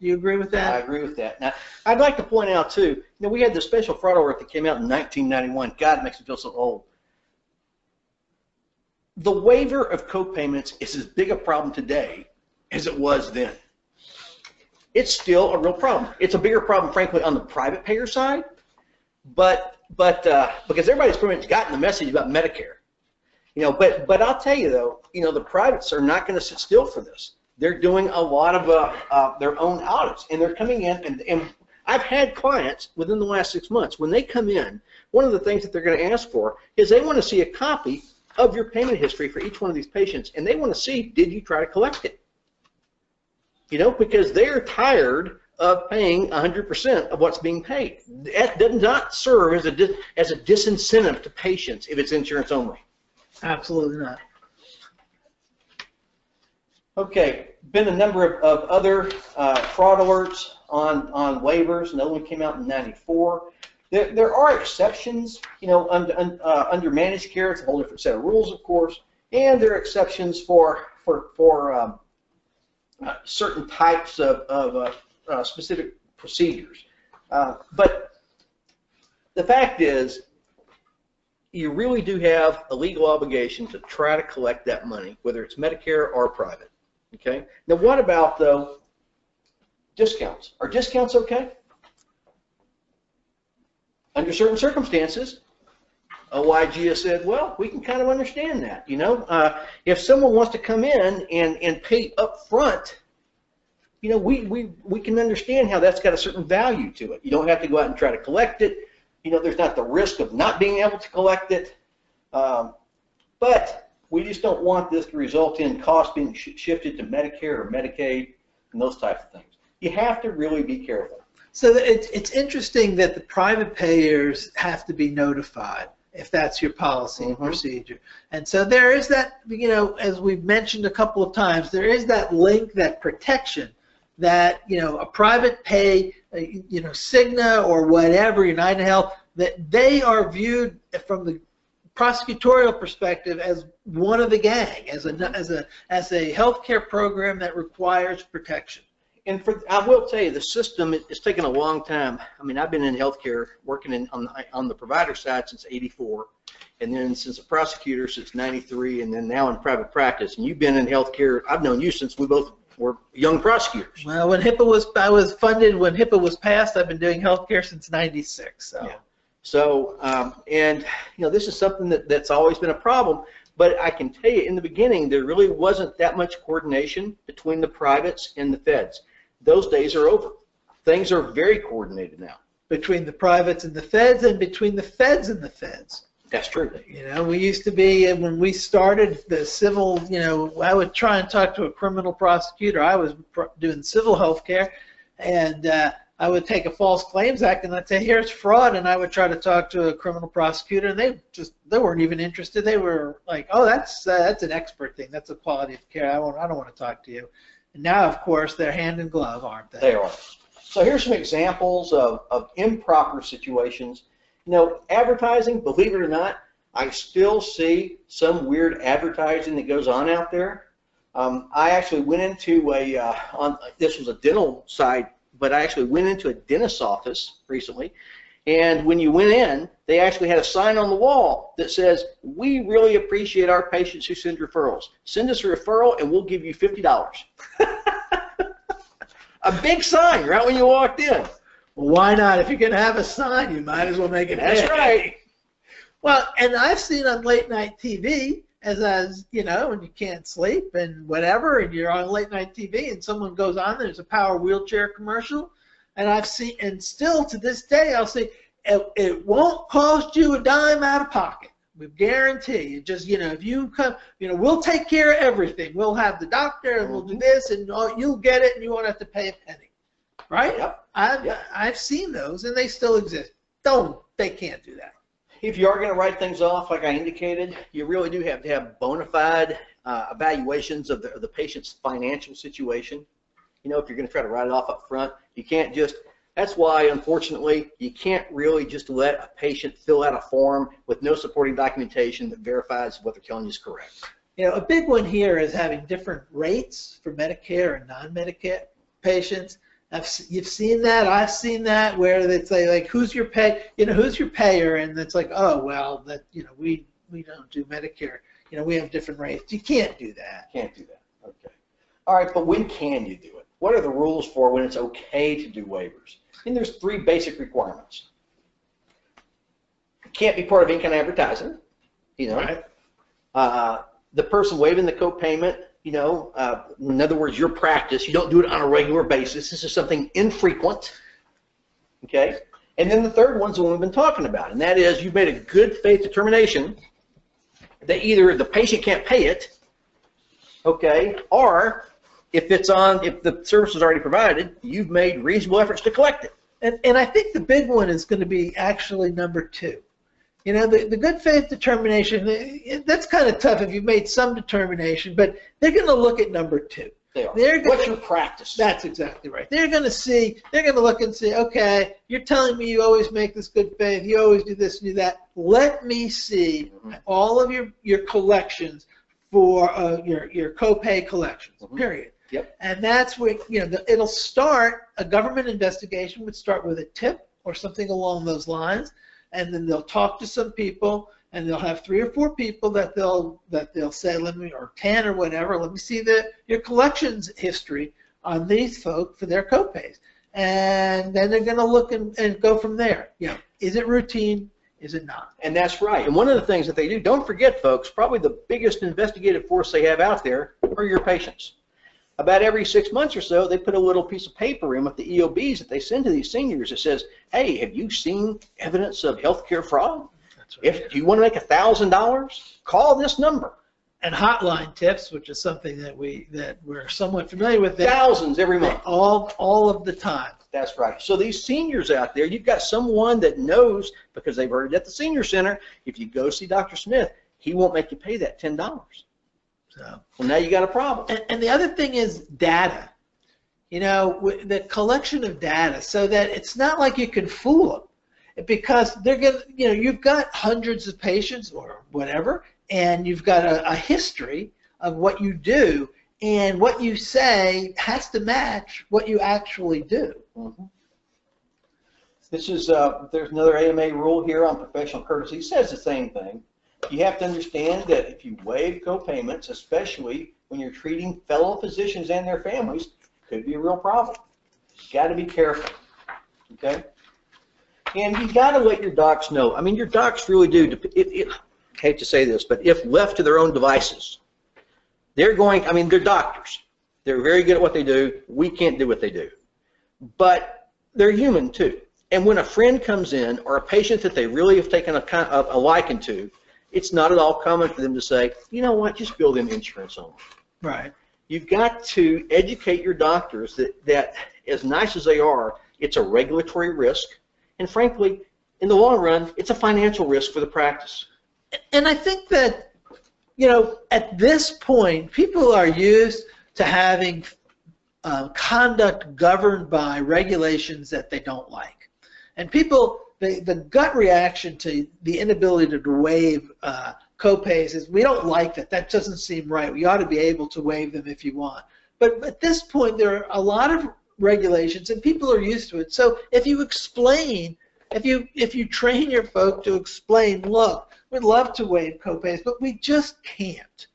Do you agree with that? I agree with that. Now, I'd like to point out too, you know, we had the special fraud alert that came out in 1991. God, it makes me feel so old. The waiver of co-payments is as big a problem today as it was then. It's still a real problem. It's a bigger problem, frankly, on the private payer side, but but uh, because everybody's pretty much gotten the message about Medicare, you know. But but I'll tell you though, you know, the privates are not going to sit still for this they're doing a lot of uh, uh, their own audits, and they're coming in, and, and I've had clients within the last six months, when they come in, one of the things that they're going to ask for is they want to see a copy of your payment history for each one of these patients, and they want to see, did you try to collect it? You know, because they're tired of paying 100% of what's being paid. That does not serve as a, as a disincentive to patients if it's insurance only. Absolutely not. Okay, been a number of, of other uh, fraud alerts on, on waivers. Another one came out in 94. There, there are exceptions, you know, under, un, uh, under managed care. It's a whole different set of rules, of course. And there are exceptions for, for, for um, uh, certain types of, of uh, uh, specific procedures. Uh, but the fact is, you really do have a legal obligation to try to collect that money, whether it's Medicare or private. Okay. Now, what about though discounts? Are discounts okay? Under certain circumstances, OIG has said, well, we can kind of understand that. You know, uh, if someone wants to come in and, and pay up front, you know, we, we, we can understand how that's got a certain value to it. You don't have to go out and try to collect it. You know, there's not the risk of not being able to collect it. Um, but we just don't want this to result in costs being sh- shifted to Medicare or Medicaid and those types of things. You have to really be careful. So it's, it's interesting that the private payers have to be notified if that's your policy and Mhm. procedure. And so there is that, you know, as we've mentioned a couple of times, there is that link, that protection that, you know, a private pay, uh, you know, Cigna or whatever, United Health, that they are viewed from the prosecutorial perspective as one of the gang, as a, as a, as a healthcare program that requires protection. And for, I will tell you, the system, it's taken a long time. I mean, I've been in healthcare, working in, on, the- on the provider side since 84, and then since a prosecutor since 93, and then now in private practice. And you've been in healthcare, I've known you since we both were young prosecutors. Well, when HIPAA was, I was funded when HIPAA was passed. I've been doing healthcare since '96. So. Yeah. So, um, and, you know, this is something that, that's always been a problem, but I can tell you in the beginning, there really wasn't that much coordination between the privates and the feds. Those days are over. Things are very coordinated now. between the privates and the feds, and between the feds and the feds. That's true. You know, we used to be uh, when we started the civil. You know, I would try and talk to a criminal prosecutor. I was pr- doing civil health care, and uh, I would take a false claims act and I'd say, "Here's fraud," and I would try to talk to a criminal prosecutor, and they just they weren't even interested. They were like, "Oh, that's uh, that's an expert thing. That's a quality of care. I won't. I don't want to talk to you." And now, of course, they're hand in glove, aren't they? They are. So here's some examples of, of improper situations. You know, advertising, believe it or not, I still see some weird advertising that goes on out there. Um, I actually went into a, uh, on, this was a dental side, but I actually went into a dentist's office recently, and when you went in, they actually had a sign on the wall that says, "We really appreciate our patients who send referrals. Send us a referral, and we'll give you fifty dollars." a big sign right when you walked in. Well, why not? If you're going to have a sign, you might as well make it That's big. right. Well, and I've seen on late night TV, as as you know, and you can't sleep and whatever, and you're on late night TV, and someone goes on, there's a power wheelchair commercial, and I've seen, and still to this day, I'll say it, it won't cost you a dime out of pocket. We guarantee you. Just you know, if you come, you know, we'll take care of everything. We'll have the doctor, and we'll do mm-hmm. this, and you'll get it, and you won't have to pay a penny. Right? Yep. I've Yep. I've seen those, and they still exist. Don't they can't do that. If you are going to write things off, like I indicated, you really do have to have bona fide uh, evaluations of the, of the patient's financial situation. You know, if you're going to try to write it off up front, you can't just. That's why, unfortunately, you can't really just let a patient fill out a form with no supporting documentation that verifies what they're telling you is correct. You know, a big one here is having different rates for Medicare and non-Medicare patients. I've, you've seen that. I've seen that where they say like, "Who's your pay? You know, who's your payer?" And it's like, "Oh, well, that you know, we we don't do Medicare. You know, we have different rates. You can't do that." Can't do that. Okay. All right, but when can you do it? What are the rules for when it's okay to do waivers? And there's three basic requirements. It can't be part of kind advertising, you know. Right. Uh, the person waiving the co-payment, you know, uh, in other words, your practice, you don't do it on a regular basis. This is something infrequent, okay? And then the third one's the one we've been talking about, and that is you've made a good faith determination that either the patient can't pay it, okay, or if it's on, if the service is already provided, you've made reasonable efforts to collect it. And, and I think the big one is going to be actually number two. You know, the, the good faith determination, eh, that's kind of tough if you've made some determination, but they're going to look at number two. They are. They're gonna- What's your practice? That's exactly right. They're going to see, they're going to look and say, okay, you're telling me you always make this good faith, you always do this and do that. Let me see Mhm. all of your, your collections for uh, your, your copay collections, Mhm. period. Yep. And that's where, you know, the, it'll start, a government investigation would start with a tip or something along those lines, and then they'll talk to some people, and they'll have three or four people that they'll that they'll say, let me, or ten or whatever, let me see the your collections history on these folk for their copays, and then they're going to look and, and go from there. You know, is it routine? Is it not? And that's right. And one of the things that they do, don't forget, folks, probably the biggest investigative force they have out there are your patients. About every six months or so, they put a little piece of paper in with the EOBs that they send to these seniors that says, hey, have you seen evidence of healthcare fraud? That's If you want to make a thousand dollars, call this number. and hotline tips, which is something that we that we're somewhat familiar with, Thousands every month. all all of the time. That's right. So these seniors out there, you've got someone that knows because they've heard it at the senior center. If you go see Dr. Smith, he won't make you pay that ten dollars. So, Well, now you got a problem. and, and the other thing is data. You know, the collection of data, so that it's not like you can fool them, because they're gonna, you know, you've got hundreds of patients or whatever, and you've got a, a history of what you do, and what you say has to match what you actually do. Mhm. This is, uh, there's another AMA rule here on professional courtesy, It says the same thing. You have to understand that if you waive co-payments, especially when you're treating fellow physicians and their families, it could be a real problem. You gotta be careful, okay? And you gotta let your docs know, I mean, your docs really do, it, it, I hate to say this, but if left to their own devices, they're going, I mean, they're doctors. They're very good at what they do. We can't do what they do. But they're human too. And when a friend comes in or a patient that they really have taken a, of a liking to, it's not at all common for them to say, you know what, just bill them insurance only. Right. You've got to educate your doctors that, that as nice as they are, it's a regulatory risk. And frankly, in the long run, it's a financial risk for the practice. and I think that, you know, at this point, people are used to having uh, conduct governed by regulations that they don't like. And people the, the gut reaction to the inability to waive uh, copays is we don't like that. That doesn't seem right. We ought to be able to waive them if you want. But at this point, there are a lot of regulations, and people are used to it. So if you explain, if you if you train your folk to explain, look, we'd love to waive copays, but we just can't.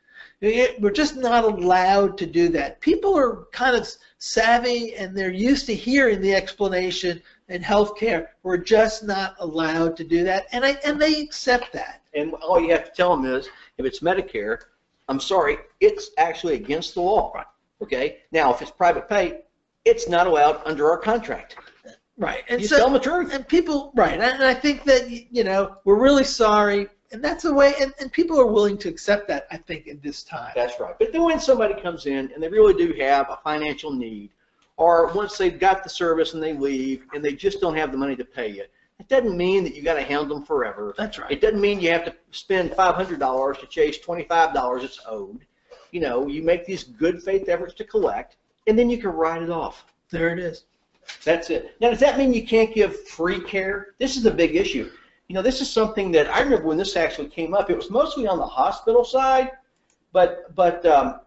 We're just not allowed to do that. People are kind of savvy and they're used to hearing the explanation in healthcare. We're just not allowed to do that, and I and they accept that. And all you have to tell them is, if it's Medicare, I'm sorry, it's actually against the law. Right. Okay. Now, if it's private pay, it's not allowed under our contract. Right, and You so tell them the truth. and people right, and I think that you know we're really sorry, and that's the way, and, and people are willing to accept that. I think at this time. That's right. But then when somebody comes in and they really do have a financial need, or once they've got the service and they leave and they just don't have the money to pay you, it doesn't mean that you got to hound them forever. That's right. It doesn't mean you have to spend $500 to chase $25 it's owed. You know, you make these good faith efforts to collect, and then you can write it off. There it is. That's it. Now, does that mean you can't give free care? This is a big issue. You know, this is something that I remember when this actually came up. It was mostly on the hospital side, but but um,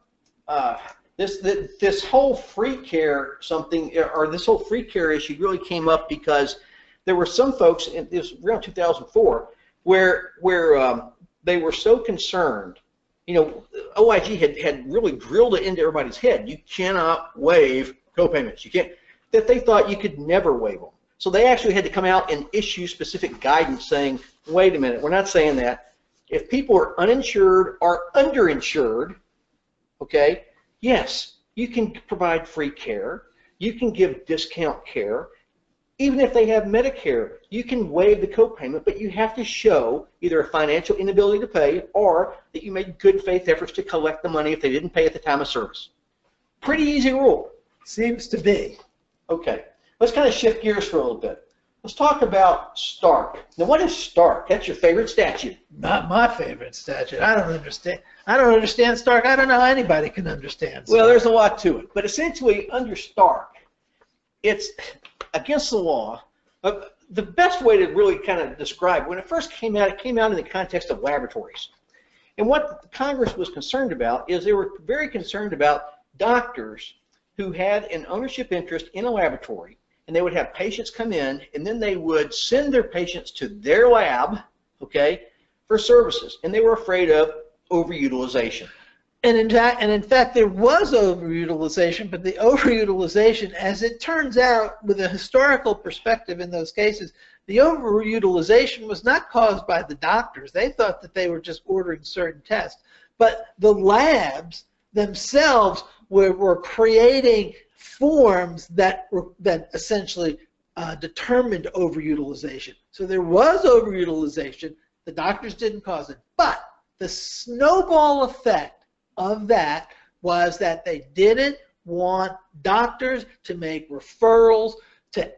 uh, this this whole free care something or this whole free care issue really came up because there were some folks. In, this around 2004 where where um, they were so concerned. You know, OIG had had really drilled it into everybody's head. You cannot waive copayments. You can't that they thought you could never waive them. So they actually had to come out and issue specific guidance saying, wait a minute, we're not saying that. If people are uninsured or underinsured, okay, yes, you can provide free care. You can give discount care. Even if they have Medicare, you can waive the copayment, but you have to show either a financial inability to pay or that you made good faith efforts to collect the money if they didn't pay at the time of service. Pretty easy rule. Seems to be. Okay, let's kind of shift gears for a little bit. Let's talk about Stark. Now, what is Stark? That's your favorite statute. Not my favorite statute. I don't understand. I don't understand Stark. I don't know how anybody can understand. Stark. Well, there's a lot to it, but essentially, under Stark, it's against the law. Uh, the best way to really kind of describe when it first came out, it came out in the context of laboratories. And what Congress was concerned about is they were very concerned about doctors who had an ownership interest in a laboratory, and they would have patients come in, and then they would send their patients to their lab, okay, for services, and they were afraid of overutilization. And in fact, and in fact, there was overutilization, but the overutilization, as it turns out, with a historical perspective in those cases, the overutilization was not caused by the doctors. They thought that they were just ordering certain tests, but the labs themselves were, were creating forms that were that essentially uh, determined overutilization. So there was overutilization. The doctors didn't cause it, but the snowball effect of that was that they didn't want doctors to make referrals to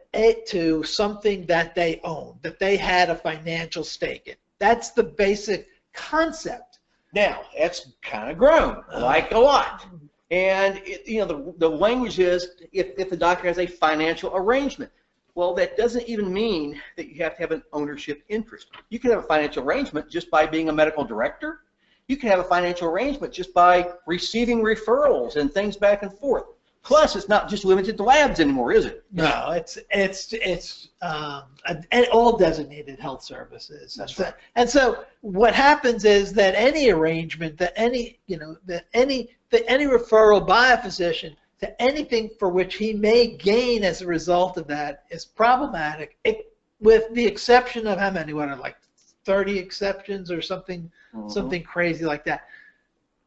to something that they owned, that they had a financial stake in. That's the basic concept. Now, that's kind of grown, like a lot. And, it, you know, the, the language is if, if the doctor has a financial arrangement. Well, that doesn't even mean that you have to have an ownership interest. You can have a financial arrangement just by being a medical director. You can have a financial arrangement just by receiving referrals and things back and forth. Plus, it's not just limited to labs anymore, is it? No, it's it's it's um, and all designated health services. That's right. And so what happens is that any arrangement, that any you know, that any that any referral by a physician to anything for which he may gain as a result of that is problematic, it, with the exception of how many? What are like 30 exceptions or something, Mhm. something crazy like that.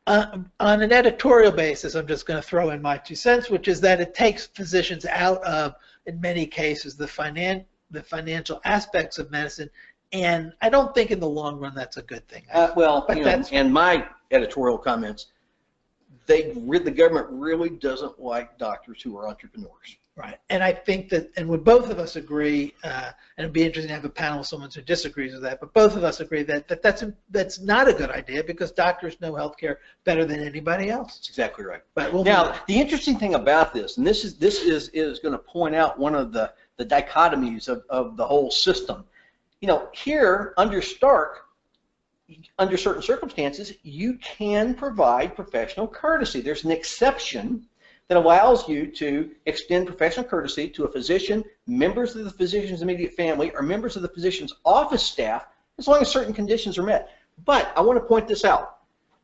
Uh, on an editorial basis, I'm just going to throw in my two cents, which is that it takes physicians out of, in many cases, the finan- the financial aspects of medicine, and I don't think in the long run that's a good thing. Uh, well, But you know, and my editorial comments, they the government really doesn't like doctors who are entrepreneurs. Right, and I think that, and would both of us agree, uh, and it'd be interesting to have a panel of someone who disagrees with that, but both of us agree that, that that's that's not a good idea because doctors know healthcare better than anybody else. That's exactly right. But we'll Now, the interesting thing about this, and this is this is is going to point out one of the the dichotomies of, of the whole system. you know, here under Stark, under certain circumstances, you can provide professional courtesy. There's an exception that allows you to extend professional courtesy to a physician, members of the physician's immediate family, or members of the physician's office staff, as long as certain conditions are met. But I want to point this out,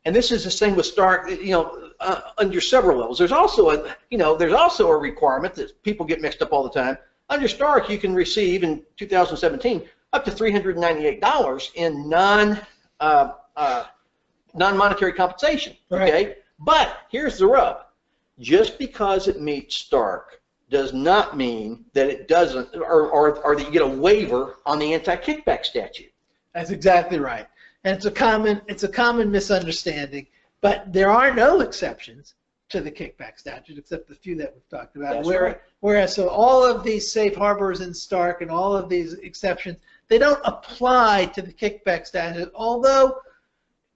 and this is the same with Stark, you know, uh, under several levels. There's also a, you know, there's also a requirement that people get mixed up all the time. Under Stark, you can receive in 2017 up to $398 in non uh, uh, non-monetary compensation. Right. Okay, but here's the rub: just because it meets Stark does not mean that it doesn't, or, or, or that you get a waiver on the anti-kickback statute. That's exactly right. And it's a common it's a common misunderstanding. But there are no exceptions to the kickback statute except the few that we've talked about. Where- right. Whereas so all of these safe harbors in Stark and all of these exceptions, they don't apply to the kickback statute. Although,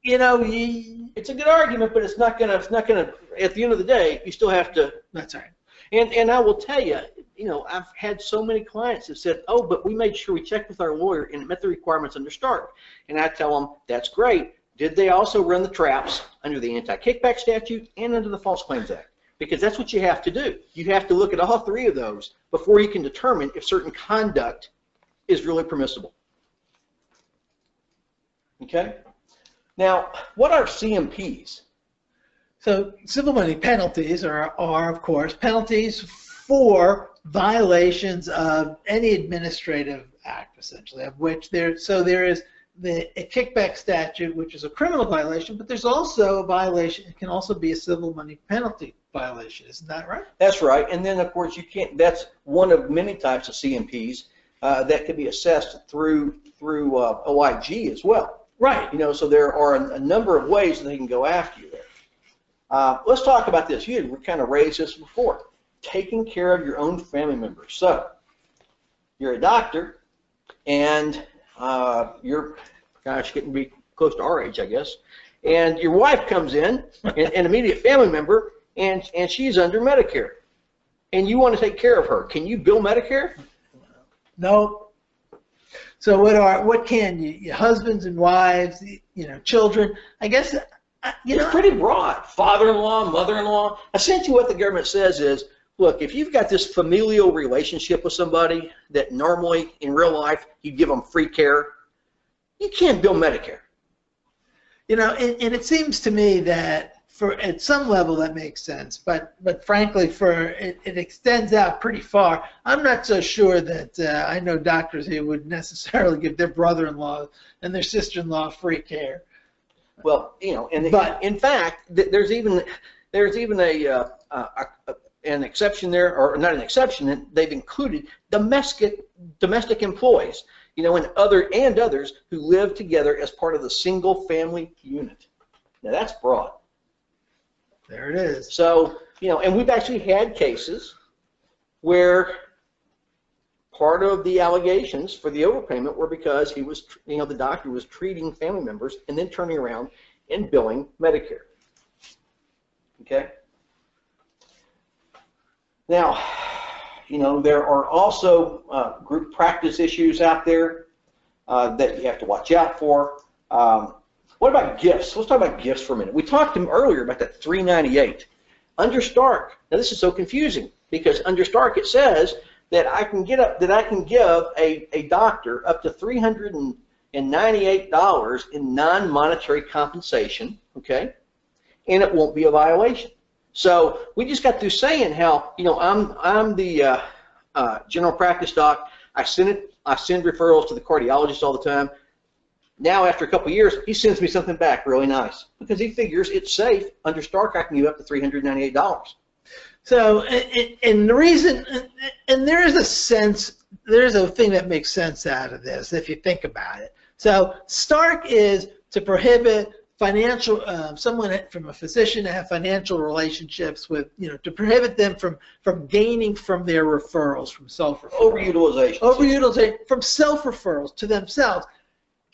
you know, you, It's a good argument, but it's not gonna. It's not gonna. At the end of the day, you still have to that's all right. And and I will tell you, you know, I've had so many clients that said, "Oh, but we made sure we checked with our lawyer and it met the requirements under Stark." And I tell them, "That's great. Did they also run the traps under the anti-kickback statute and under the False Claims Act?" Because that's what you have to do. You have to look at all three of those before you can determine if certain conduct is really permissible. Okay. Now, what are CMPs? So civil money penalties are, are of course penalties for violations of any administrative act, essentially, of which there. So there is the a kickback statute, which is a criminal violation, but there's also a violation. It can also be a civil money penalty violation. Isn't that right? That's right. And then, of course, you can't, that's one of many types of CMPs uh, that can be assessed through, through uh, OIG as well. Right. You know, so there are a, a number of ways that they can go after you there. Uh, let's talk about this. You had kind of raised this before. Taking care of your own family members. So, you're a doctor, and uh, you're, gosh, getting to be close to our age, I guess, and your wife comes in, an, an immediate family member, and, and she's under Medicare, and you want to take care of her. Can you bill Medicare? No. So what are what can you? Your husbands and wives, you know, children. I guess uh, you it's know. pretty broad. Father-in-law, mother-in-law. Essentially, what the government says is, look, if you've got this familial relationship with somebody that normally in real life you give them free care, you can't bill Medicare. You know, and, and it seems to me that for at some level that makes sense, but but frankly, for it, it extends out pretty far. I'm not so sure that uh, I know doctors who would necessarily give their brother-in-law and their sister-in-law free care. Well, you know, and But- in fact, th- there's even there's even a, uh, a, a an exception there, or not an exception. They've included domestic domestic employees, you know, and other and others who live together as part of the single family unit. Now that's broad. There it is. So, you know, and we've actually had cases where part of the allegations for the overpayment were because he was, you know, the doctor was treating family members and then turning around and billing Medicare. Okay? Now, you know, there are also uh, group practice issues out there uh, that you have to watch out for. Um, what about gifts? Let's talk about gifts for a minute. We talked to him earlier about that 398. Under Stark, now this is so confusing because under Stark it says that I can get up that I can give a, a doctor up to $398 in non-monetary compensation, okay? And it won't be a violation. So we just got through saying how, you know, I'm I'm the uh, uh, general practice doc. I send it I send referrals to the cardiologist all the time now after a couple years, he sends me something back really nice because he figures it's safe. Under Stark, I can give up to $398. So, and, and the reason, and there is a sense, there's a thing that makes sense out of this if you think about it. So, Stark is to prohibit financial, uh, someone from a physician to have financial relationships with, you know, to prohibit them from from gaining from their referrals, from self-referrals. Overutilization. Overutilization from self-referrals to themselves.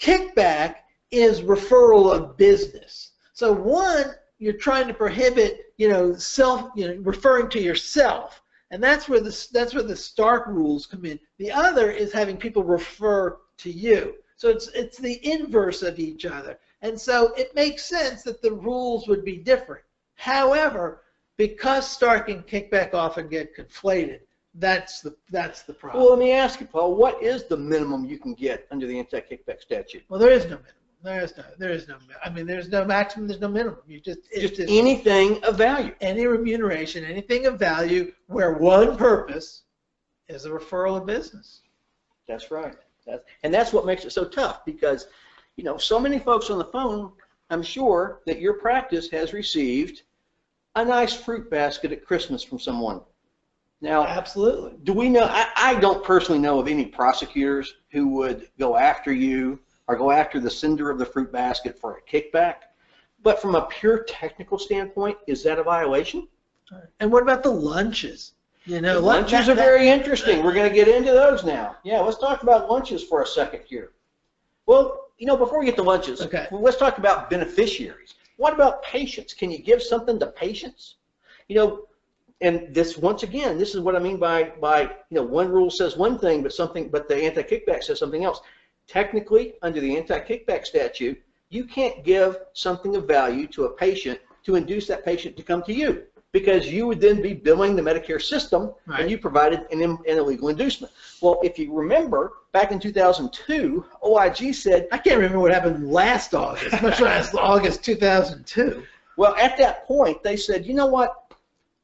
Kickback is referral of business. So one, you're trying to prohibit, you know, self, you know, referring to yourself, and that's where the that's where the Stark rules come in. The other is having people refer to you. So it's it's the inverse of each other. And so it makes sense that the rules would be different. However, because Stark and kickback often get conflated, that's the that's the problem. Well, let me ask you, Paul, what is the minimum you can get under the anti-kickback statute? Well, there is no minimum. There is no. There is no. I mean, there's no maximum. There's no minimum. You just it's Just anything of value. any remuneration, anything of value, where one purpose is a referral of business. That's right. That's, and that's what makes it so tough because, you know, so many folks on the phone, I'm sure that your practice has received a nice fruit basket at Christmas from someone. Now, Absolutely. do we know, I, I don't personally know of any prosecutors who would go after you or go after the sender of the fruit basket for a kickback. But from a pure technical standpoint, is that a violation? And what about the lunches? You know, The lunches that- are very interesting. We're going to get into those now. Yeah, let's talk about lunches for a second here. Well, you know, before we get to lunches, Okay. well, let's talk about beneficiaries. What about patients? Can you give something to patients? You know, and this once again, this is what I mean by by you know one rule says one thing, but something, but the anti-kickback says something else. Technically, under the anti-kickback statute, you can't give something of value to a patient to induce that patient to come to you because you would then be billing the Medicare system Right. and you provided an, an illegal inducement. Well, if you remember, back in 2002, OIG said, I can't remember what happened last August, much less August 2002. well, at that point, they said, you know what?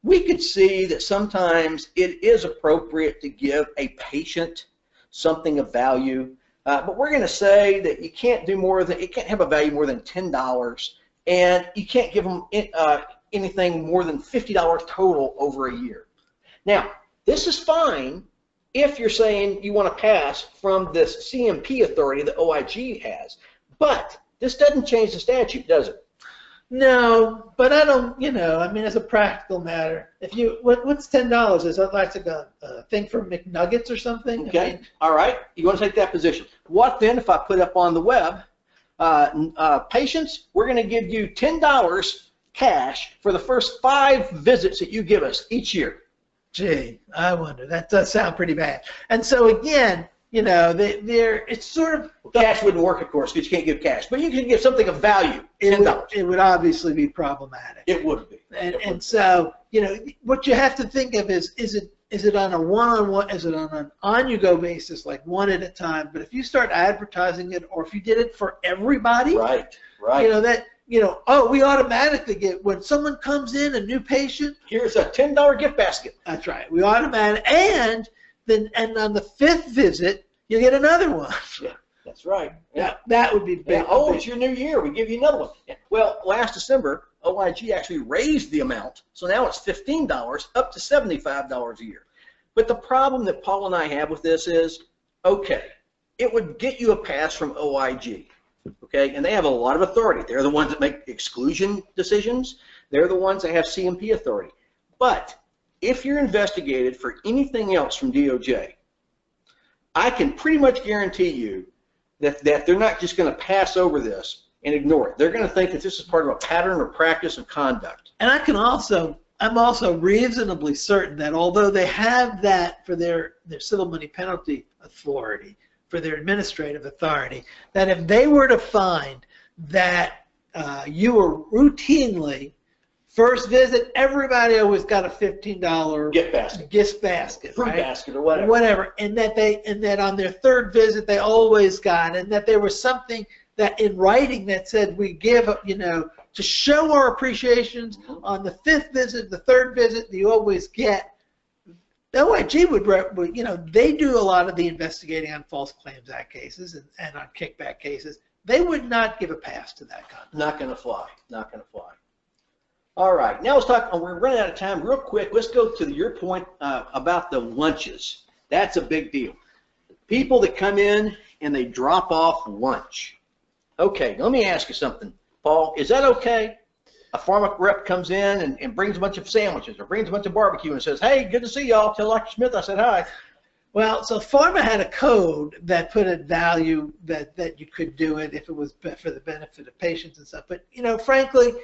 We could see that sometimes it is appropriate to give a patient something of value, uh, but we're going to say that you can't do more than, it can't have a value more than $10, and you can't give them uh, anything more than $50 total over a year. Now, this is fine if you're saying you want to pass from this CMP authority that OIG has, but this doesn't change the statute, does it? No, but I don't, you know, I mean, as a practical matter, if you, what, what's ten dollars? Is that like a, a thing for McNuggets or something? I Okay, mean, all right, you want to take that position. What then if I put up on the web, uh, uh, patients, we're going to give you $10 cash for the first five visits that you give us each year. Gee, I wonder. That does sound pretty bad. And so again, you know, they, they're, it's sort of, Cash wouldn't work, of course, because you can't give cash, but you can give something of value, it would, $10. it would obviously be problematic. It would be. And, and so, you know, what you have to think of is, is it, is it on a one-on-one, is it on an on-you-go basis, like one at a time? But if you start advertising it, or if you did it for everybody, Right, right, you know, that, you know, oh, we automatically get, when someone comes in, a new patient, Here's a $10 gift basket. that's right, we automatic, and then, and on the fifth visit, you get another one. Yeah, That's right. Yeah. That, that would be big. Yeah, oh, big- it's your new year. We give you another one. Yeah. Well, last December, OIG actually raised the amount, so now it's fifteen dollars up to seventy-five dollars a year. But the problem that Paul and I have with this is, okay, it would get you a pass from OIG, okay, and they have a lot of authority. They're the ones that make exclusion decisions. They're the ones that have CMP authority. But if you're investigated for anything else from DOJ, I can pretty much guarantee you that, that they're not just going to pass over this and ignore it. They're going to think that this is part of a pattern or practice of conduct. And I can also, I'm also reasonably certain that although they have that for their, their civil money penalty authority, for their administrative authority, that if they were to find that uh, you were routinely, first visit, everybody always got a $15 Gift basket, gift basket, fruit right? basket, or whatever. whatever, and that they and that on their third visit they always got, and that there was something that in writing that said we give, you know, to show our appreciations mm-hmm. on the fifth visit, the third visit, you always get. The OIG would, you know, they do a lot of the investigating on False Claims Act cases and, and on kickback cases. They would not give a pass to that conduct. Not going to fly. Not going to fly. All right. Now let's talk. oh, We're running out of time. Real quick, let's go to your point uh, about the lunches. That's a big deal. People that come in and they drop off lunch. Okay, let me ask you something, Paul. Is that okay? A pharma rep comes in and, and brings a bunch of sandwiches or brings a bunch of barbecue and says, "Hey, good to see y'all. Tell Dr. Smith I said hi." Well, so Pharma had a code that put a value that, that you could do it if it was for the benefit of patients and stuff. But, you know, frankly,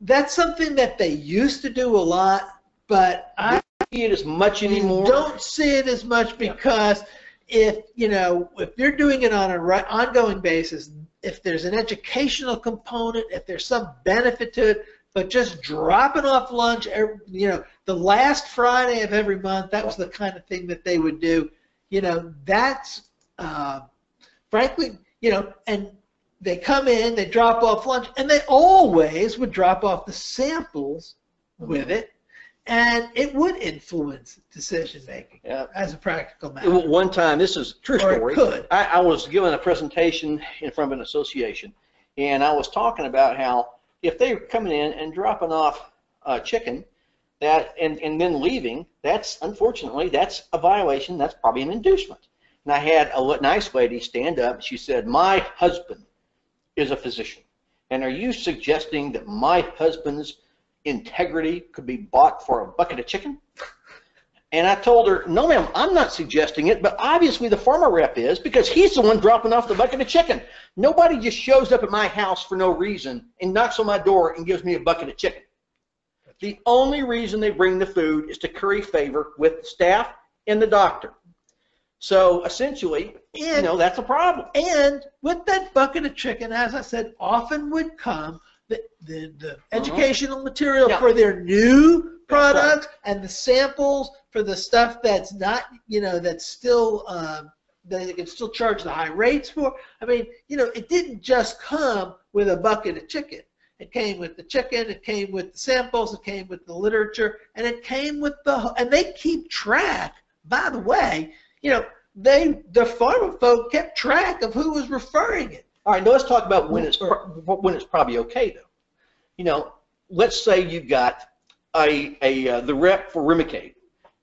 that's something that they used to do a lot, but I See it as much anymore. don't see it as much because if, you know, if you're doing it on a ri- ongoing basis, if there's an educational component, if there's some benefit to it, but just dropping off lunch, every, you know, the last Friday of every month, that was the kind of thing that they would do. You know, that's, uh, frankly, you know, and they come in, they drop off lunch, and they always would drop off the samples with it, and it would influence decision making Yeah. as a practical matter. One time, this is a true Or story. could. I, I was giving a presentation in front of an association, and I was talking about how if they were coming in and dropping off uh, chicken, that and, and then leaving, that's unfortunately that's a violation. That's probably an inducement. And I had a nice lady stand up. She said, "My husband is a physician, and are you suggesting that my husband's integrity could be bought for a bucket of chicken?" And I told her, no, ma'am, I'm not suggesting it, but obviously the pharma rep is because he's the one dropping off the bucket of chicken. Nobody just shows up at my house for no reason and knocks on my door and gives me a bucket of chicken. The only reason they bring the food is to curry favor with the staff and the doctor. So essentially, you know, that's a problem. And with that bucket of chicken, as I said, often would come the, the, the educational material Yeah. for their new That's right. products and the samples for the stuff that's not, you know, that's still, um, that they can still charge the high rates for. I mean, you know, it didn't just come with a bucket of chicken. It came with the chicken, it came with the samples, it came with the literature, and it came with the, and they keep track, by the way, you know, they, the pharma folk kept track of who was referring it. All right, now let's talk about when it's when it's probably okay though. You know, let's say you've got a a uh, the rep for Remicade,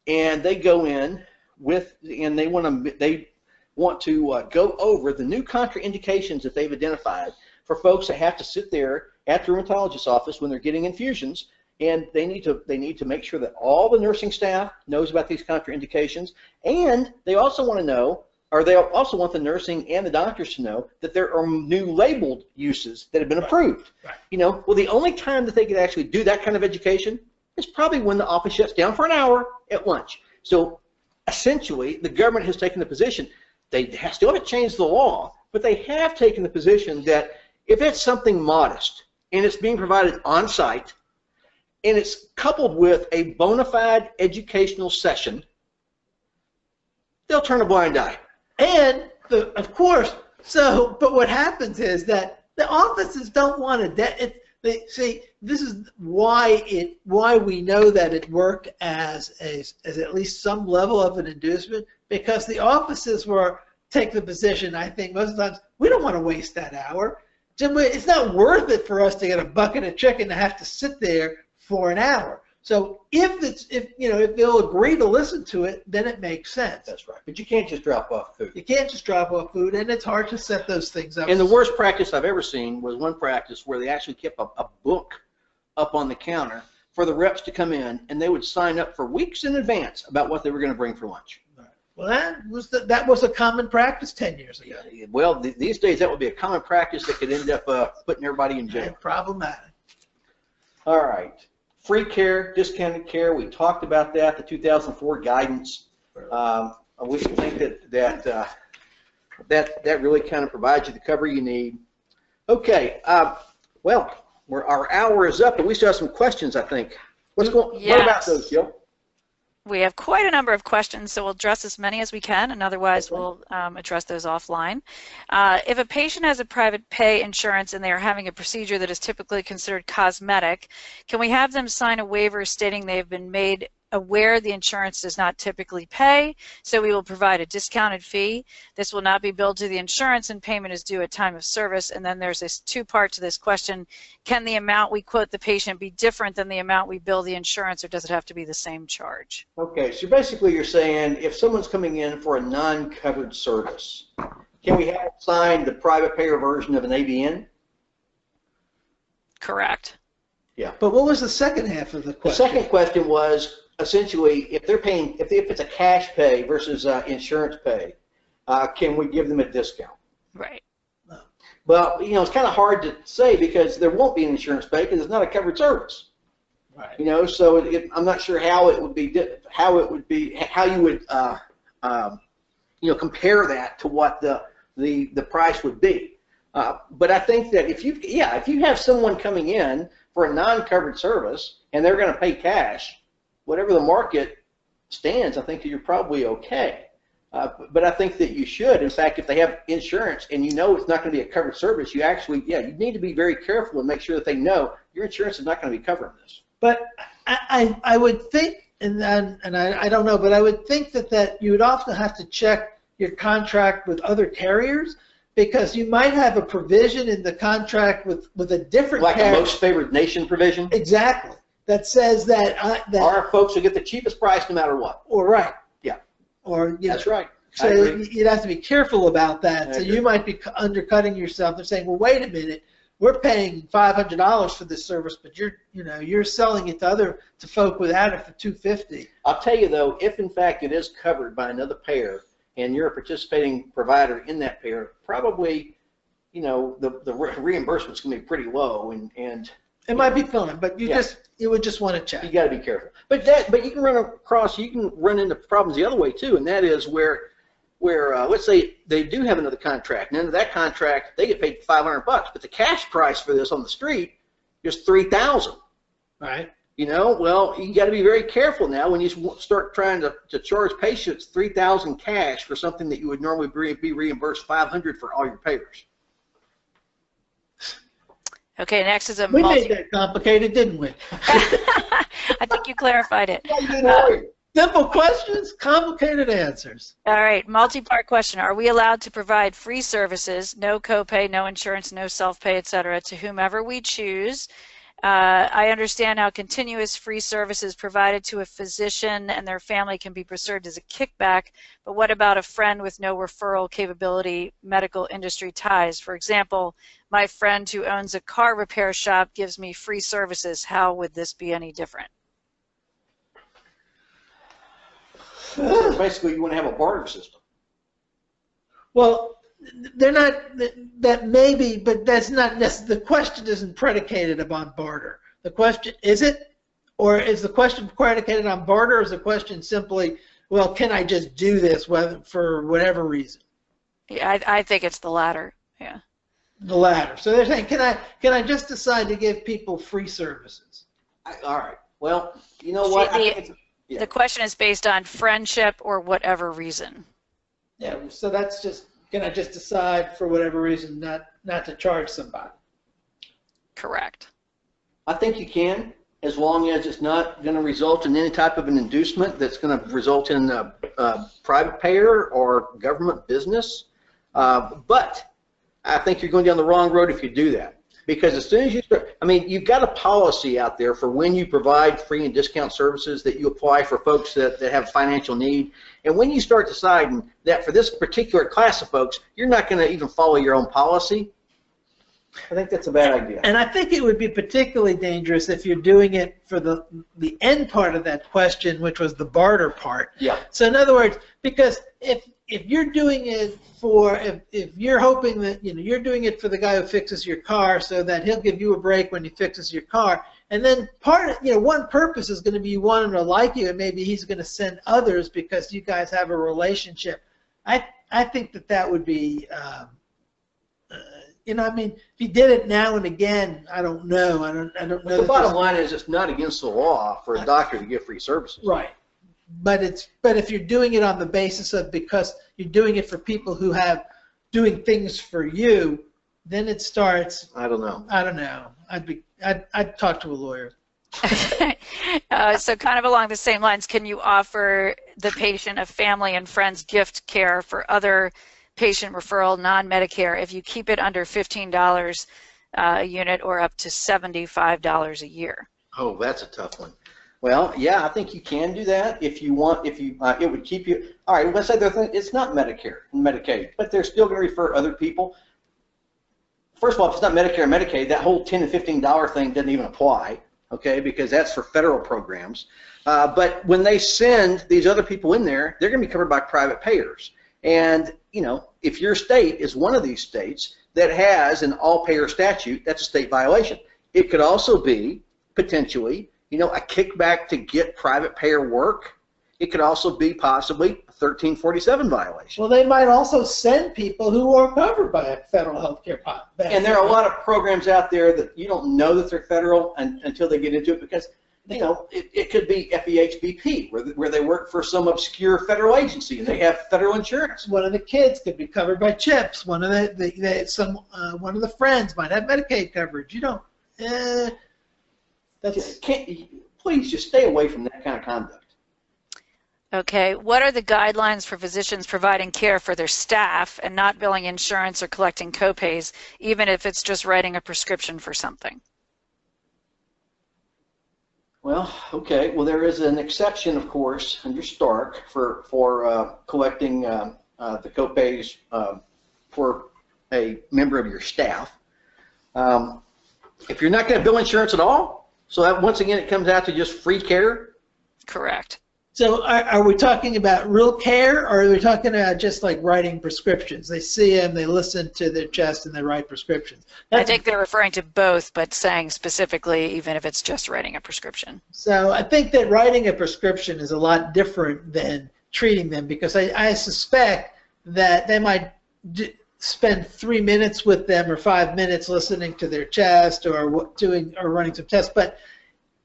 and they go in with and they want to they want to uh, go over the new contraindications that they've identified for folks that have to sit there at the rheumatologist's office when they're getting infusions, and they need to they need to make sure that all the nursing staff knows about these contraindications, and they also want to know or they also want the nursing and the doctors to know that there are new labeled uses that have been Right. approved. Right. You know, well, the only time that they could actually do that kind of education is probably when the office shuts down for an hour at lunch. So essentially, the government has taken the position, they still haven't changed the law, but they have taken the position that if it's something modest and it's being provided on site and it's coupled with a bona fide educational session, they'll turn a blind eye. And the, of course, so, but what happens is that the offices don't want to, de- it, they see, this is why it, why we know that it worked as a, as at least some level of an inducement, because the offices were, take the position, I think most of the times, we don't want to waste that hour. Jim, It's not worth it for us to get a bucket of chicken to have to sit there for an hour. So if it's, if, you know, if they'll agree to listen to it, then it makes sense. That's right. But you can't just drop off food. You can't just drop off food, and it's hard to set those things up. And the worst practice I've ever seen was one practice where they actually kept a, a book up on the counter for the reps to come in, and they would sign up for weeks in advance about what they were going to bring for lunch. well, that was the, that was a common practice ten years ago. Well, th- these days that would be a common practice that could end up uh, putting everybody in jail. And problematic. All right. Free care, discounted care, we talked about that, the 2004 guidance. Um, we think that, that, uh, that, that really kind of provides you the cover you need. Okay, uh, well, we're, our hour is up, but we still have some questions, I think. What's going, what about those, Jill? We have quite a number of questions, so we'll address as many as we can, and otherwise we'll um, address those offline. Uh, if a patient has a private pay insurance and they are having a procedure that is typically considered cosmetic, can we have them sign a waiver stating they have been made aware the insurance does not typically pay, so we will provide a discounted fee. This will not be billed to the insurance and payment is due at time of service. And then there's this two part to this question. Can the amount we quote the patient be different than the amount we bill the insurance or does it have to be the same charge? Okay, so basically you're saying if someone's coming in for a non-covered service, can we have them sign the private payer version of an ABN? Correct. Yeah. But what was the second half of the question? The question? second question was essentially if they're paying, if, if it's a cash pay versus uh, insurance pay, uh, can we give them a discount? Right. Well, you know, it's kind of hard to say because there won't be an insurance pay because it's not a covered service. Right. You know, so it, it, I'm not sure how it would be, how it would be, how you would, uh, um, you know, compare that to what the, the, the price would be. Uh, but I think that if you, yeah, if you have someone coming in for a non-covered service and they're going to pay cash, whatever the market stands, I think you're probably okay. Uh, but I think that you should. In fact, if they have insurance and you know it's not going to be a covered service, you actually, yeah, you need to be very careful and make sure that they know your insurance is not going to be covering this. But I, I, I would think, and and, and I, I don't know, but I would think that, that you would often have to check your contract with other carriers because you might have a provision in the contract with, with a different Like a most favored nation provision, Exactly. That says that, uh, that our folks will get the cheapest price no matter what. or right. Yeah. Or, you know, That's right. I So agree. you'd have to be careful about that. I So agree. you might be cu- undercutting yourself and saying, well, wait a minute, we're paying five hundred dollars for this service, but you're, you know, you're selling it to other, to folk without it for two fifty. I'll tell you though, if in fact it is covered by another payer and you're a participating provider in that payer, probably, you know, the, the re- reimbursement's gonna be pretty low and, and It might be fine, but you Yeah. just, you would just want to check. you gotta be careful. But that, but you can run across, you can run into problems the other way too, and that is where, where, uh, let's say they do have another contract, and under that contract, they get paid five hundred bucks, but the cash price for this on the street is three thousand. Right. You know, well, you got to be very careful now when you s- start trying to, to charge patients three thousand cash for something that you would normally be be reimbursed five hundred for all your payers. Okay, next is a We multi. made that complicated, didn't we? I think you clarified it. Simple questions, complicated answers. All right, multi-part question. Are we allowed to provide free services, no copay, no insurance, no self-pay, et cetera, to whomever we choose? Uh, I understand how continuous free services provided to a physician and their family can be preserved as a kickback, but what about a friend with no referral capability, medical industry ties? For example, my friend who owns a car repair shop gives me free services. How would this be any different? Basically, you want to have a barter system. Well, they're not, that maybe, but that's not, necess- the question isn't predicated upon barter. The question, is it? Or is the question predicated on barter, or is the question simply, well, can I just do this whether, for whatever reason? Yeah, I, I think it's the latter. Yeah. The latter. So they're saying, can I, can I just decide to give people free services? I, all right. Well, you know what? See, I the- think it's- Yeah. The question is based on friendship or whatever reason. Yeah, so that's just, can I just decide for whatever reason not, not to charge somebody? Correct. I think you can, as long as it's not going to result in any type of an inducement that's going to result in a, a private payer or government business. Uh, but I think you're going down the wrong road if you do that. Because as soon as you start, I mean, you've got a policy out there for when you provide free and discount services that you apply for folks that, that have financial need. And when you start deciding that for this particular class of folks, you're not going to even follow your own policy, I think that's a bad idea. And I think it would be particularly dangerous if you're doing it for the the end part of that question, which was the barter part. Yeah. So in other words, because if if you're doing it for if if you're hoping that you know you're doing it for the guy who fixes your car so that he'll give you a break when he fixes your car, and then part of you know one purpose is going to be you want him to like you, and maybe he's going to send others because you guys have a relationship. I I think that that would be. Um, uh, you know, I mean, if he did it now and again, I don't know. I don't. I don't know. The bottom line is it's not against the law for a doctor to give free services. Right. But it's but if you're doing it on the basis of because you're doing it for people who have doing things for you, then it starts. I don't know. I don't know. I'd be. I'd. I'd talk to a lawyer. uh, so kind of along the same lines, can you offer the patient a family and friends gift care for other patient referral non-Medicare if you keep it under $15 uh, a unit or up to $75 a year? Oh, that's a tough one. Well, yeah, I think you can do that if you want. If you, uh, it would keep you. All right, let's say think- it's not Medicare and Medicaid, but they're still going to refer other people. First of all, if it's not Medicare and Medicaid, that whole ten to fifteen dollar thing doesn't even apply. Okay, because that's for federal programs. Uh, but when they send these other people in there, they're going to be covered by private payers. And you know, if your state is one of these states that has an all-payer statute, that's a state violation. It could also be potentially, you know, a kickback to get private payer work. It could also be possibly a 1347 violation. Well, they might also send people who are covered by a federal health care pot. And there are a lot of programs out there that you don't know that they're federal un until they get into it because, you know, it, it could be FEHBP where, where they work for some obscure federal agency and they have federal insurance. One of the kids could be covered by CHIPS. One of the, the, the some uh, one of the friends might have Medicaid coverage. You don't. Eh, that's Can't, please just stay away from that kind of conduct. Okay, what are the guidelines for physicians providing care for their staff and not billing insurance or collecting copays, even if it's just writing a prescription for something? Well, okay. Well, there is an exception, of course, under Stark for for uh, collecting um, uh, the copays uh, for a member of your staff. Um, if you're not going to bill insurance at all, so that once again it comes out to just free care. Correct. So are, are we talking about real care, or are we talking about just like writing prescriptions? They see them, they listen to their chest, and they write prescriptions. I think they're referring to both, but saying specifically, even if it's just writing a prescription. So I think that writing a prescription is a lot different than treating them because I, I suspect that they might d- spend three minutes with them or five minutes listening to their chest or doing or running some tests. But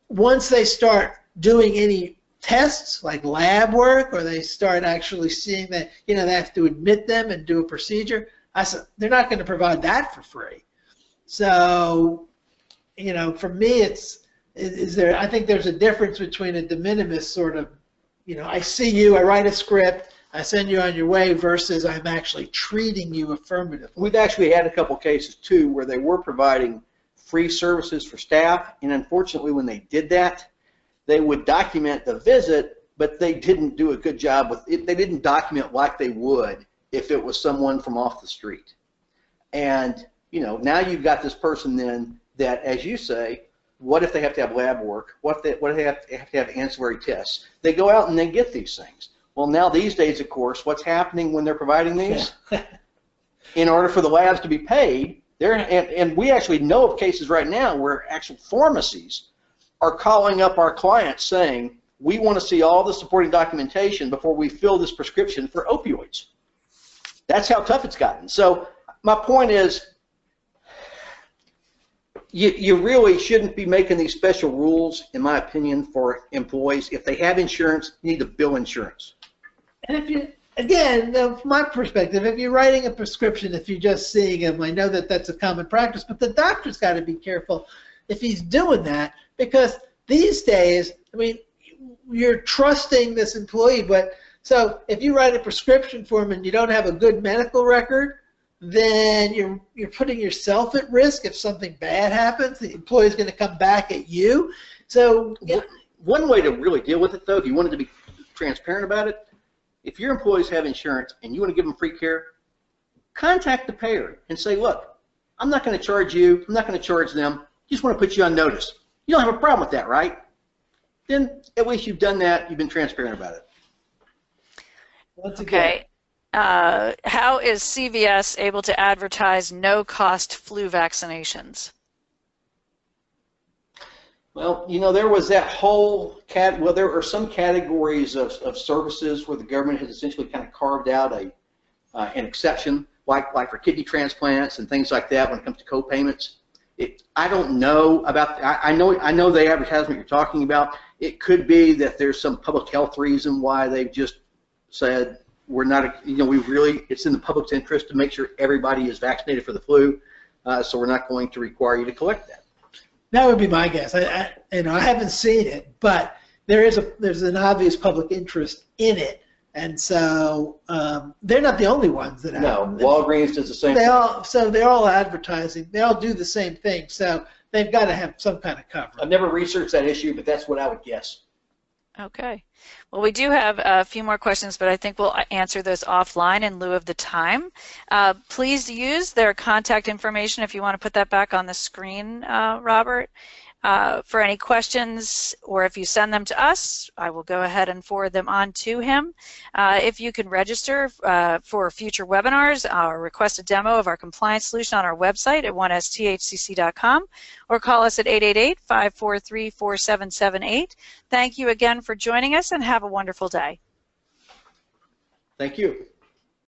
once they start doing any tests like lab work or they start actually seeing that you know they have to admit them and do a procedure, I said they're not going to provide that for free. So you know, for me, it's is, there? I think there's a difference between a de minimis sort of, you know, I see you, I write a script, I send you on your way, versus I'm actually treating you affirmatively. We've actually had a couple cases too where they were providing free services for staff, and unfortunately, when they did that, they would document the visit, but they didn't do a good job with it. They didn't document like they would if it was someone from off the street. And you know, now you've got this person then that, as you say, what if they have to have lab work? What if they, what if they have have, to have ancillary tests? They go out and they get these things. Well, now these days, of course, what's happening when they're providing these? in order for the labs to be paid, there and, and we actually know of cases right now where actual pharmacies are calling up our clients saying, we want to see all the supporting documentation before we fill this prescription for opioids. That's how tough it's gotten. So my point is, you, you really shouldn't be making these special rules, in my opinion, for employees. If they have insurance, you need to bill insurance. And if you, again, from my perspective, if you're writing a prescription, if you're just seeing him, I know that that's a common practice, but the doctor's got to be careful if he's doing that because these days, I mean, you're trusting this employee, but so if you write a prescription for him and you don't have a good medical record, then you're you're putting yourself at risk if something bad happens. The employee's going to come back at you. So yeah, One way to really deal with it, though, if you wanted to be transparent about it, if your employees have insurance and you want to give them free care, contact the payer and say, look, I'm not going to charge you. I'm not going to charge them. I Just want to put you on notice. You don't have a problem with that, right? Then at least you've done that. You've been transparent about it. once again, Okay. Uh, how is CVS able to advertise no-cost flu vaccinations? Well, you know, there was that whole cat. Well, there are some categories of, of services where the government has essentially kind of carved out a uh, an exception, like like for kidney transplants and things like that when it comes to co-payments. It, I don't know about. I, I know I know the advertisement you're talking about. It could be that there's some public health reason why they've just said we're not. You know, we really it's in the public's interest to make sure everybody is vaccinated for the flu, uh, so we're not going to require you to collect that. That would be my guess. I, I, you know, I haven't seen it, but there is a there's an obvious public interest in it, and so um, they're not the only ones that No, have. Walgreens does the same. They thing. all so they're all advertising. They all do the same thing. So they've got to have some kind of cover. I've never researched that issue, but that's what I would guess. Okay. Well, we do have a few more questions, but I think we'll answer those offline in lieu of the time. Uh, please use their contact information if you want to put that back on the screen, uh, Robert. Uh, for any questions, or if you send them to us, I will go ahead and forward them on to him. Uh, if you can register uh, for future webinars or request a demo of our compliance solution on our website at 1sthcc.com or call us at 888-543-4778. Thank you again for joining us and have a wonderful day. Thank you.